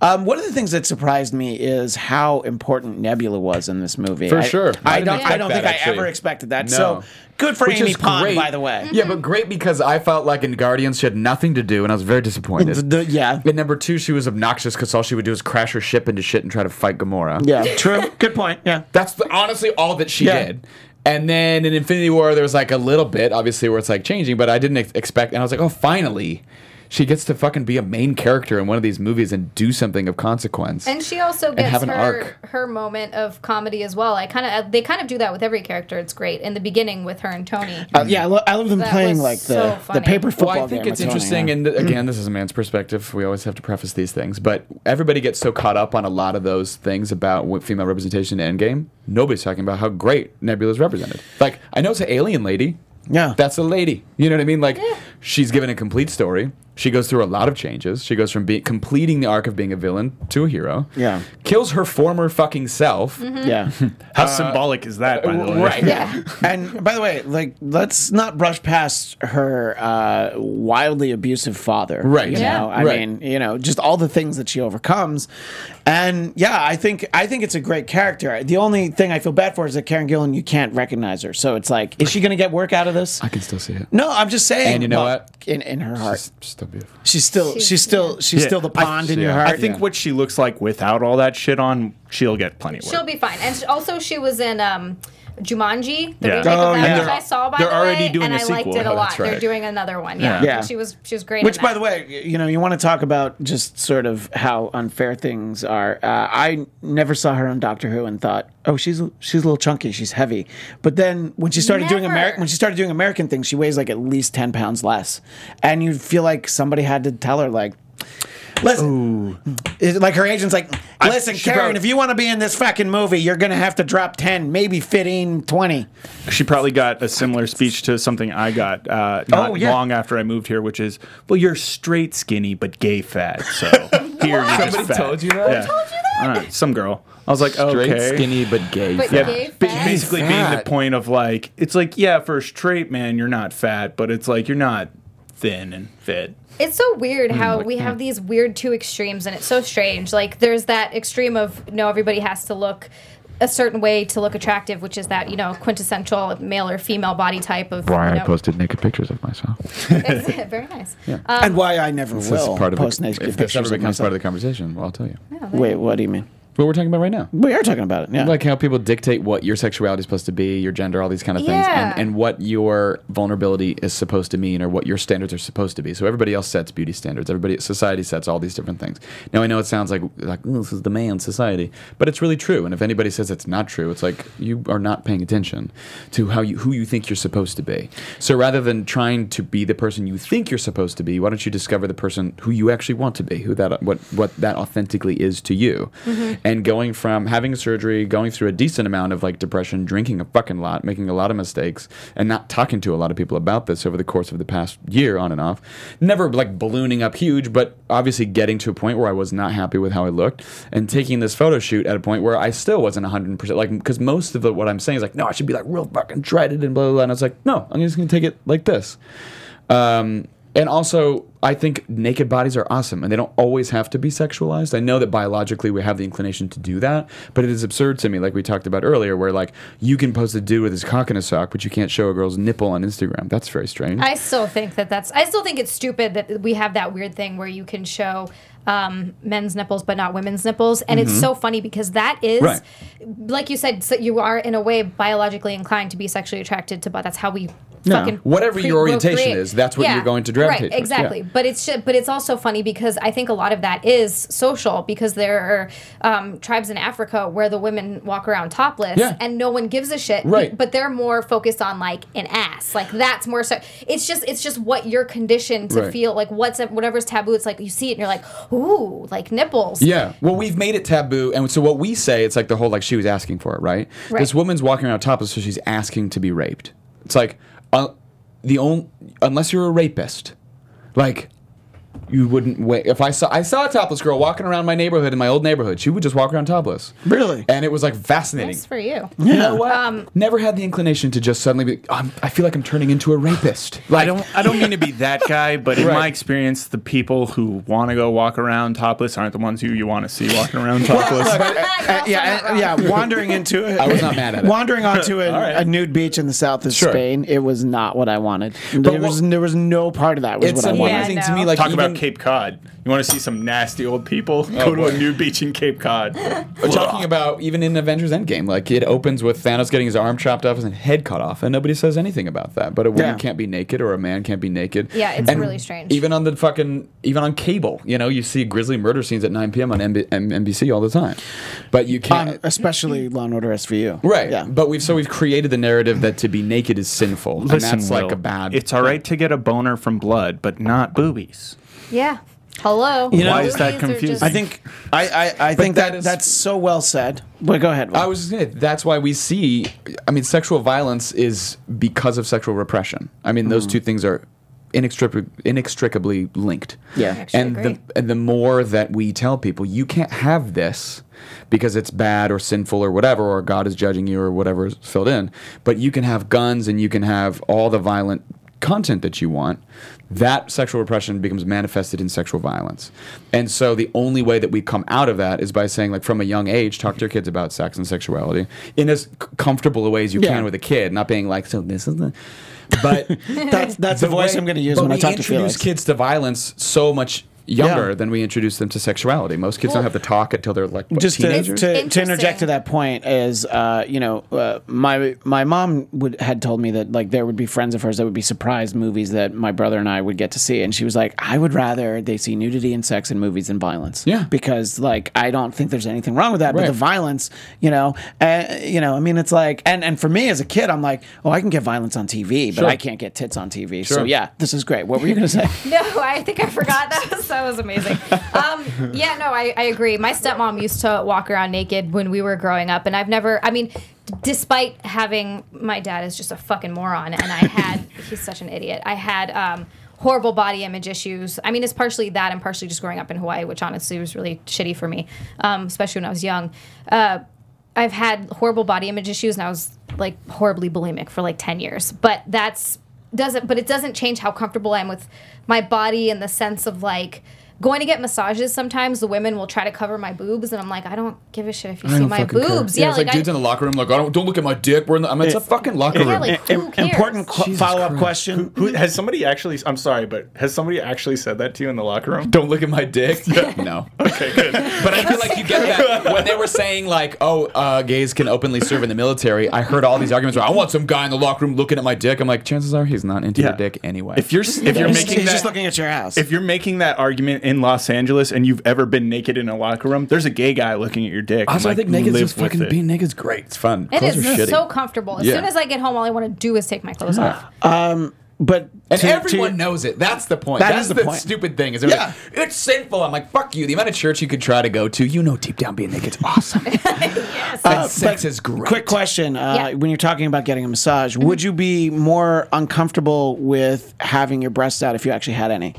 Um, one of the things that surprised me is how important Nebula was in this movie. For I- sure. I I, don't. I don't that, think I actually. ever expected that. No. So good for Which Amy Pond, great. by the way. Yeah, but great because I felt like in Guardians she had nothing to do, and I was very disappointed. The- the- yeah. And number two, she was obnoxious because all she would do is crash her ship into shit and try to fight Gamora. Yeah, true. Good point. Yeah. That's the, honestly all that she Yeah. did. And then in Infinity War, there was like a little bit, obviously, where it's like changing, but I didn't ex- expect. And I was like, oh, finally, she gets to fucking be a main character in one of these movies and do something of consequence. And she also gets have an her arc. her moment of comedy as well. I kind of they kind of do that with every character. It's great in the beginning with her and Tony. Uh, yeah, I lo- I love them That playing was like so the the paper football well, I think game it's with Tony, interesting, yeah. and th- again, this is a man's perspective. We always have to preface these things, but everybody gets so caught up on a lot of those things about female representation in Endgame. Nobody's talking about how great Nebula's represented. Like, I know it's an alien lady. Yeah. that's a lady. You know what I mean? Like, she's given a complete story. She goes through a lot of changes. She goes from being completing the arc of being a villain to a hero. Yeah. kills her former fucking self. yeah. [laughs] How symbolic is that, by the way? Right. yeah. [laughs] and by the way, like let's not brush past her uh, wildly abusive father. Right. You Yeah. know, I Right. mean, you know, just all the things that she overcomes. And yeah, I think I think it's a great character. The only thing I feel bad for is that Karen Gillan, you can't recognize her. So it's like, is she going to get work out of this? I can still see it. No, I'm just saying. And you know well, what? In in her heart, She's still beautiful. she's still she's, She's- still she's Yeah. still the I- pond in your yeah. heart. I think Yeah. what she looks like without all that shit on, she'll get plenty of work. She'll be fine. And sh- also, she was in um, Jumanji, the Yeah. remake Oh, of that, yeah. which I saw by They're the already way, doing and a I liked it a Oh, lot. that's They're doing another one. Yeah, Yeah. Yeah. she was she was great. Which, in by the way, you know, you want to talk about just sort of how unfair things are. Uh, I never saw her on Doctor Who and thought, oh, she's she's a little chunky, she's heavy. But then when she started doing American, when she started doing American things, she weighs like at least ten pounds less, and you feel like somebody had to tell her like. Listen, It's like her agent's like, listen, she Karen, probably- if you want to be in this fucking movie, you're gonna have to drop ten, maybe 15, 20. She probably got a similar speech to something I got uh, not Oh, yeah. long after I moved here, which is, "Well, you're straight skinny but gay fat." So [laughs] here you're just Somebody fat. told you that? Yeah. told you that? Uh, some girl. I was like, Straight, okay. skinny, but gay. But fat. gay Ba- fat? basically being the fat. point of like, it's like, yeah, for a straight man, you're not fat, but it's like you're not thin and fit. It's so weird Mm, how we have these weird two extremes, and it's so strange. Like, there's that extreme of no, everybody has to look a certain way to look attractive, which is that you know quintessential male or female body type of. Why you I posted naked pictures of myself. [laughs] very nice. and why I never This will part of post the, naked if this ever pictures of becomes part of the conversation, well, I'll tell you. Wait, what do you mean? What we're talking about right now. We are talking about it. Yeah. Like how people dictate what your sexuality is supposed to be, your gender, all these kind of things, Yeah. and, and what your vulnerability is supposed to mean or what your standards are supposed to be. So everybody else sets beauty standards. Everybody, society sets all these different things. Now I know it sounds like like "Oh, this is the man society, but it's really true. And if anybody says it's not true, it's like you are not paying attention to how you who you think you're supposed to be. So rather than trying to be the person you think you're supposed to be, why don't you discover the person who you actually want to be, who that what what that authentically is to you, mm-hmm. And going from having surgery, going through a decent amount of like depression, drinking a fucking lot, making a lot of mistakes, and not talking to a lot of people about this over the course of the past year on and off. Never like ballooning up huge, but obviously getting to a point where I was not happy with how I looked and taking this photo shoot at a point where I still wasn't 100% like because most of the, what I'm saying is like no, I should be like real fucking shredded and blah blah blah. And I was like, no, I'm just gonna take it like this. Um, and also, I think naked bodies are awesome, and they don't always have to be sexualized. I know that biologically we have the inclination to do that, but it is absurd to me, like we talked about earlier, where like you can post a dude with his cock in a sock, but you can't show a girl's nipple on Instagram. That's very strange. I still think that that's. I still think it's stupid that we have that weird thing where you can show um, men's nipples but not women's nipples, and it's so funny because that is, Right. like you said, so you are in a way biologically inclined to be sexually attracted to. But that's how we. Yeah. Fucking Whatever your orientation is, that's what you're going to gravitate Right, exactly. yeah. But it's but it's also funny because I think a lot of that is social because there are um, tribes in Africa where the women walk around topless Yeah. and no one gives a shit. Right. But they're more focused on like an ass. Like that's more so. It's just it's just what you're conditioned to Right. feel like. What's whatever's taboo. It's like you see it and you're like, ooh, like nipples. Yeah. Well, we've made it taboo, and so what we say, it's like the whole like she was asking for it, right? Right. This woman's walking around topless, so she's asking to be raped. It's like uh, the only unless you're a rapist, like you wouldn't wait. If I saw I saw a topless girl walking around my neighborhood in my old neighborhood, she would just walk around topless. Really? And it was like fascinating. That's for you. You know what? Um, Never had the inclination to just suddenly be. I'm, I feel like I'm turning into a rapist. Like I don't I don't mean to be that [laughs] guy, but in Right. my experience, the people who want to go walk around topless aren't the ones who you want to see walking around topless. Uh, yeah, uh, yeah. Wandering into it, I was not mad at it. Wandering onto a, [laughs] right. a nude beach in the south of Sure. Spain, it was not what I wanted. There was there was no part of that was It's what I wanted. amazing Yeah, to me. Like Talk even, about Cape Cod. You want to see some nasty old people? go to a nude beach in Cape Cod. We're talking about even in Avengers Endgame, like it opens with Thanos getting his arm chopped off and his head cut off, and nobody says anything about that. But a woman Yeah. can't be naked or a man can't be naked. Yeah, it's And really strange. Even on the fucking, even on cable, you know, you see grisly murder scenes at 9 p.m. on MB- M- NBC all the time. But you can't. Um, especially Law and Order SVU. Right, Yeah. but we've so we've created the narrative that to be naked is sinful, and that's like a bad. It's all right to get a boner from blood, but not boobies. Yeah. Hello. You know- Why is that confusing? just- I think I I, I think that that, is- that's so well said. But go ahead. Will. I was just gonna, that's why we see I mean sexual violence is because of sexual repression. I mean those mm-hmm. two things are inextricably inextricably linked. Yeah. Actually and agree. the and the more that we tell people you can't have this because it's bad or sinful or whatever or God is judging you or whatever is filled in, but you can have guns and you can have all the violent content that you want, that sexual repression becomes manifested in sexual violence. And so the only way that we come out of that is by saying, like, from a young age, talk to your kids about sex and sexuality in as comfortable a way as you Yeah. can with a kid, not being like, so this is the. [laughs] But that's that's the, voice way- I'm going to use when I we talk to introduce Felix. kids to violence so much younger Yeah. than we introduce them to sexuality. Most kids don't have to talk until they're like what, just to, teenagers. to, to Interesting. interject to that point is uh, you know uh, my my mom would had told me that like there would be friends of hers that would be surprised movies that my brother and I would get to see and she was like I would rather they see nudity and sex in movies than violence Yeah. because like I don't think there's anything wrong with that but the violence you know uh, you know I mean it's like and and for me as a kid I'm like oh I can get violence on TV but Sure. I can't get tits on TV so yeah this is great what were you gonna say [laughs] No, I think I forgot. That was that was amazing. Um, yeah, no, I, I agree. My stepmom used to walk around naked when we were growing up, and I've never. I mean, despite having my dad is just a fucking moron, and I had [laughs] he's such an idiot. I had. Um, horrible body image issues. I mean, it's partially that and partially just growing up in Hawaii, which honestly was really shitty for me, um, especially when I was young. Uh, I've had horrible body image issues and I was like horribly bulimic for like 10 years. But that's doesn't but it doesn't change how comfortable I am with my body in the sense of like going to get massages sometimes the women will try to cover my boobs and I'm like I don't give a shit if you I see my fucking care. boobs. Yeah, Yeah, it's like, like, dudes I, in the locker room, like, I don't, don't look at my dick. We're in the, I mean, it's a fucking locker room. yeah, like who cares? important qu- follow up question Who, has somebody actually? I'm sorry, but has somebody actually said that to you in the locker room? don't look at my dick. [laughs] no. Okay, good. [laughs] But I feel like you get that when they were saying like, "Oh, uh, gays can openly serve in the military." I heard all these arguments. Where I want some guy in the locker room looking at my dick. I'm like, chances are he's not into Yeah. your dick anyway. If you're if you're he's, making he's that, just looking at your ass if you're making that argument in Los Angeles and you've ever been naked in a locker room, there's a gay guy looking at your dick. also, and, I think like, is just fucking it. being naked's great. It's fun. It Clothes is are shitty. so comfortable. As Yeah. soon as I get home, all I want to do is take my clothes off. but And to- to- everyone knows it. That's the point. That That's is the the, point. stupid thing. Is Yeah. like, it's sinful. I'm like, fuck you. The amount of church you could try to go to, you know, deep down being naked's [laughs] awesome. yes. and sex is great. Quick question: uh, Yeah. When you're talking about getting a massage, Mm-hmm. would you be more uncomfortable with having your breasts out if you actually had any?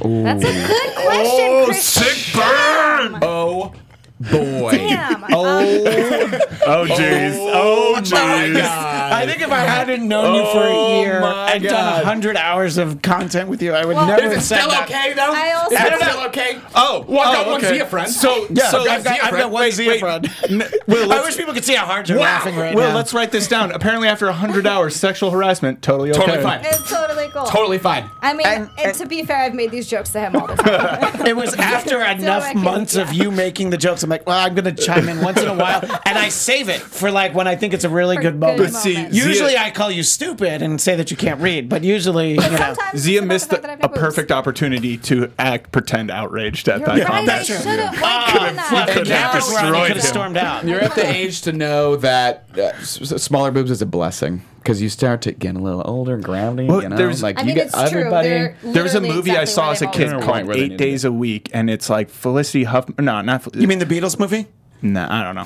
That's a good question, oh, Christian. Sick burn! Oh boy. Damn. Um, Oh jeez. Oh jeez. I think if I hadn't known you for a year my and done God. hundred hours of content with you, I would Well- never Is have it said still that. okay though? I also- Is I it don't still okay? Oh, Well, I've oh, got one okay. Xia friend. So, Yeah, so I've got, I've got one wait, Xia wait. friend. N- Will, [laughs] I let's- wish people could see how hard you're laughing right Will, now. let's write this down. Apparently, after 100 [laughs] hours, sexual harassment, totally okay. Totally fine. It's totally cool. Totally fine. I mean, And- and, to be fair, I've made these jokes to him all the time. [laughs] It was after enough can- months of you making the jokes. I'm like, well, I'm going to chime in once in a while, and I save it for like when I think it's a really For good good moment. But see, moments. usually Xia- I call you stupid and say that you can't read, but usually, you know. Xia missed the fact a, a perfect opportunity to act pretend outraged at You're that right. comment. I should have Could've- done that. could've Yeah, destroyed where could have stormed out. You're at the age to know that uh, s- s- smaller boobs is a blessing because you start to get a little older, gravity. Well, you know, there's- like I you mean, get it's everybody. There was a literally movie I saw as a kid called Eight Days a Week, and it's like Felicity Huffman. No, not. Fel- You mean the Beatles movie? No, I don't know.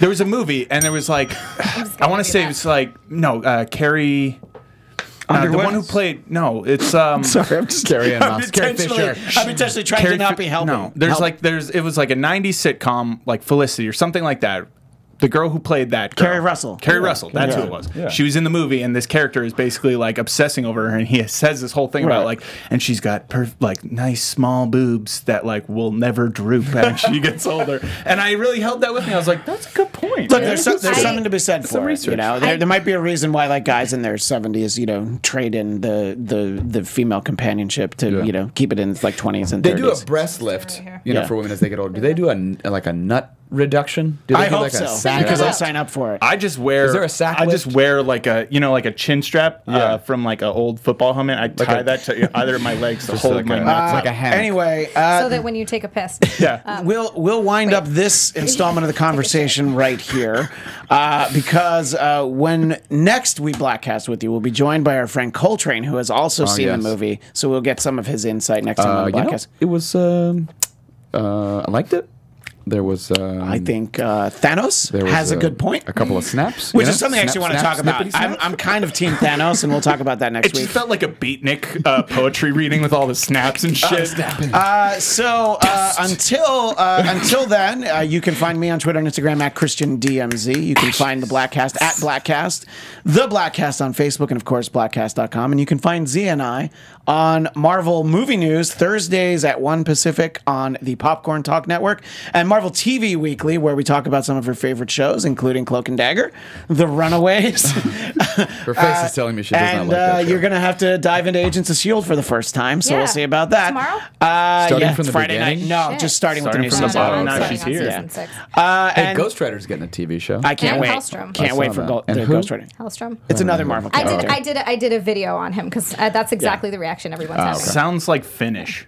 There was a movie, and there was like, [laughs] [sighs] I want to say that. it like no, uh, Keri. Uh, the one who played no, it's um. [laughs] Sorry, I'm just [laughs] Keri I'm intentionally, I'm intentionally trying Keri to not be helping. No, there's Help. like there's it was like a '90s sitcom like Felicity or something like that. The girl who played that girl. Keri Russell. Keri Yeah. Russell. That's who it was. Yeah. She was in the movie, and this character is basically like obsessing over her, and he says this whole thing about like, and she's got perf- like nice small boobs that like will never droop [laughs] as she gets older. And I really held that with me. I was like, that's a good point. Look, there's, so, there's I- something to be said some for it. You know, there, I- there might be a reason why like guys in their 70s, you know, trade in the the the female companionship to Yeah. you know keep it in like 20s and They 30s. do a breast lift, you know, Yeah. for women as they get older. Do they do a n- like a nut reduction? Do they I do hope like a so sack because I'll sign up for it. I just wear. Is there a sack I just wear like a you know like a chin strap Yeah. uh, from like an old football helmet. I tie a- that to either of my legs to hold like my a- nuts. It's like a hammock. anyway, uh, so that when you take a piss. [laughs] yeah. we'll we'll wind wait. up this installment of the conversation right here, uh, because uh, when next we Bladtcast with you, we'll be joined by our friend Coltrane, who has also seen yes. the movie. So we'll get some of his insight next time Uh, on the you know, Bladtcast. it was. Um, uh, I liked it. There was. Um, I think uh, Thanos there has a, good point. A couple of snaps, you Which know? is something I Snap, actually want to snap, talk about. I'm. I'm kind of Team Thanos, and we'll talk about that [laughs] next It week. just felt like a beatnik uh, poetry reading with all the snaps and [laughs] shit. Uh, so uh, until uh, until then, uh, you can find me on Twitter and Instagram at Christian DMZ. You can find the Bladtcast at Bladtcast, the Bladtcast on Facebook, and of course Bladtcast.com. And you can find Z and I on Marvel Movie News Thursdays at one Pacific on the Popcorn Talk Network, and Marvel TV Weekly, where we talk about some of her favorite shows, including Cloak and Dagger, The Runaways. [laughs] Her face is telling me she does not and like that. uh, show. you're gonna have to dive into Agents of Shield for the first time, so Yeah. we'll see about that Tomorrow? Uh, Starting yeah, from the Friday beginning? night. No, Shit. just starting, Starting with the from new the season. bottom. I'm now starting she's on here. season six. Uh, hey, and Ghost Rider's getting a TV show. I can't And wait. Hellstrom. Can't wait for that. Go- And the who? Ghost Rider. Hellstrom. It's another Marvel I character. did. I did. I did a video on him because uh, that's exactly the reaction everyone's having. Oh, Sounds like Finnish.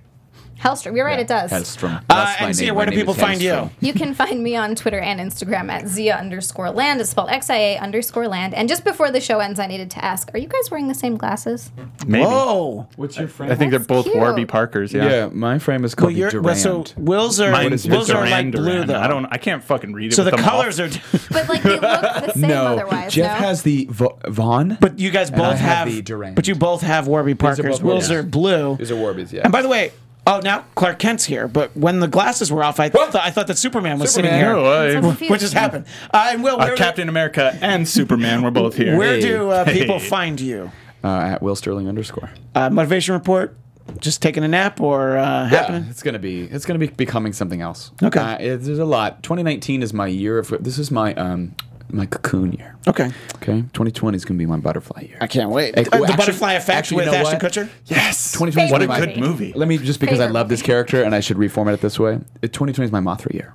Hellstrom. You're right. It does. Hellstrom. Uh, That's my and Xia, name. where My do name people is find you? Hellstrom. You can find me on Twitter and Instagram at Xia underscore land. It's spelled X I A underscore land. And just before the show ends, I needed to ask: Are you guys wearing the same glasses? Maybe. Whoa. What's your friend? I think they're That's both cute. Warby Parkers. Yeah. Yeah, my frame is Well, called you're the well, Durand. so Will's are Mine is Will's are like Duran blue Duran. though. I don't. I can't fucking read it. So with the them all. colors are. [laughs] But like they look the same no, otherwise. Jeff no? has the Va- Vaughn. But you guys And I both have have. the Durand. but you both have Warby Parkers. both Will's Warbys. are blue. These are Warbies, yeah. And by the way. Oh, now Clark Kent's here, but when the glasses were off, I thought I thought that Superman was Superman. sitting here. Oh, uh, So confused. What just happened? Uh, and Will, uh, where, Captain America and Superman were both here. where Hey. do uh, people Hey. find you? uh, at Will Starling underscore. Uh, motivation report? Just taking a nap or uh, happening? Yeah, it's gonna be it's gonna be becoming something else. Okay. uh, it, there's a lot. 2019 is my year of this is my um my cocoon year. Okay. Okay, 2020 is gonna be my butterfly year. I can't wait. Uh, the actually- butterfly effect actually, with you know Ashton what? Kutcher. Yes. 2020 What a good movie. Let me just because I love this character and I should reformat it this way. It, 2020 is my Mothra year.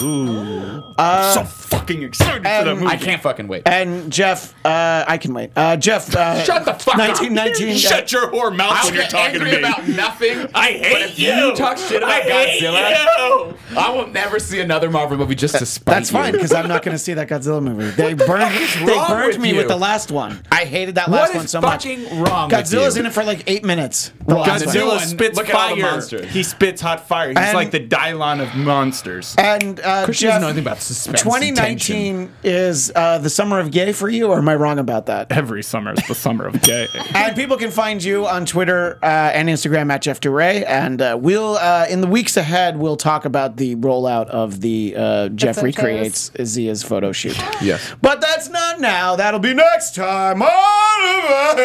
Ooh. I'm so fucking excited for that movie. I can't fucking wait. And Jeff, uh, I can wait. Uh, Jeff, uh, Shut the fuck up. 1919. Shut your whore mouth I'll when you're get talking to angry me. about nothing. I hate but if you. you talk shit about I hate Godzilla, you. I will never see another Marvel movie just to spite That's fine because I'm not going to see that Godzilla movie. [laughs] They burned, they wrong burned with me you? with the last one. I hated that What last is one so much. fucking wrong with Godzilla's you? in it for like eight minutes. The last one. Godzilla- Godzilla one, spits look at all the fire. monsters. He spits hot fire. He's And- like the Dylon of monsters. And uh, Christian Jeff, doesn't know anything about suspense and 2019 is uh, the summer of gay for you, or am I wrong about that? Every summer is the summer of gay. [laughs] And people can find you on Twitter uh, and Instagram at Jeff Duray. And uh, we'll, uh, in the weeks ahead, we'll talk about the rollout of the uh, Jeff photos. recreates Xia's photo shoot. Yes. But that's not now. That'll be next time. on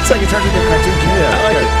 It's like you're trying to do a cartoon. I like it.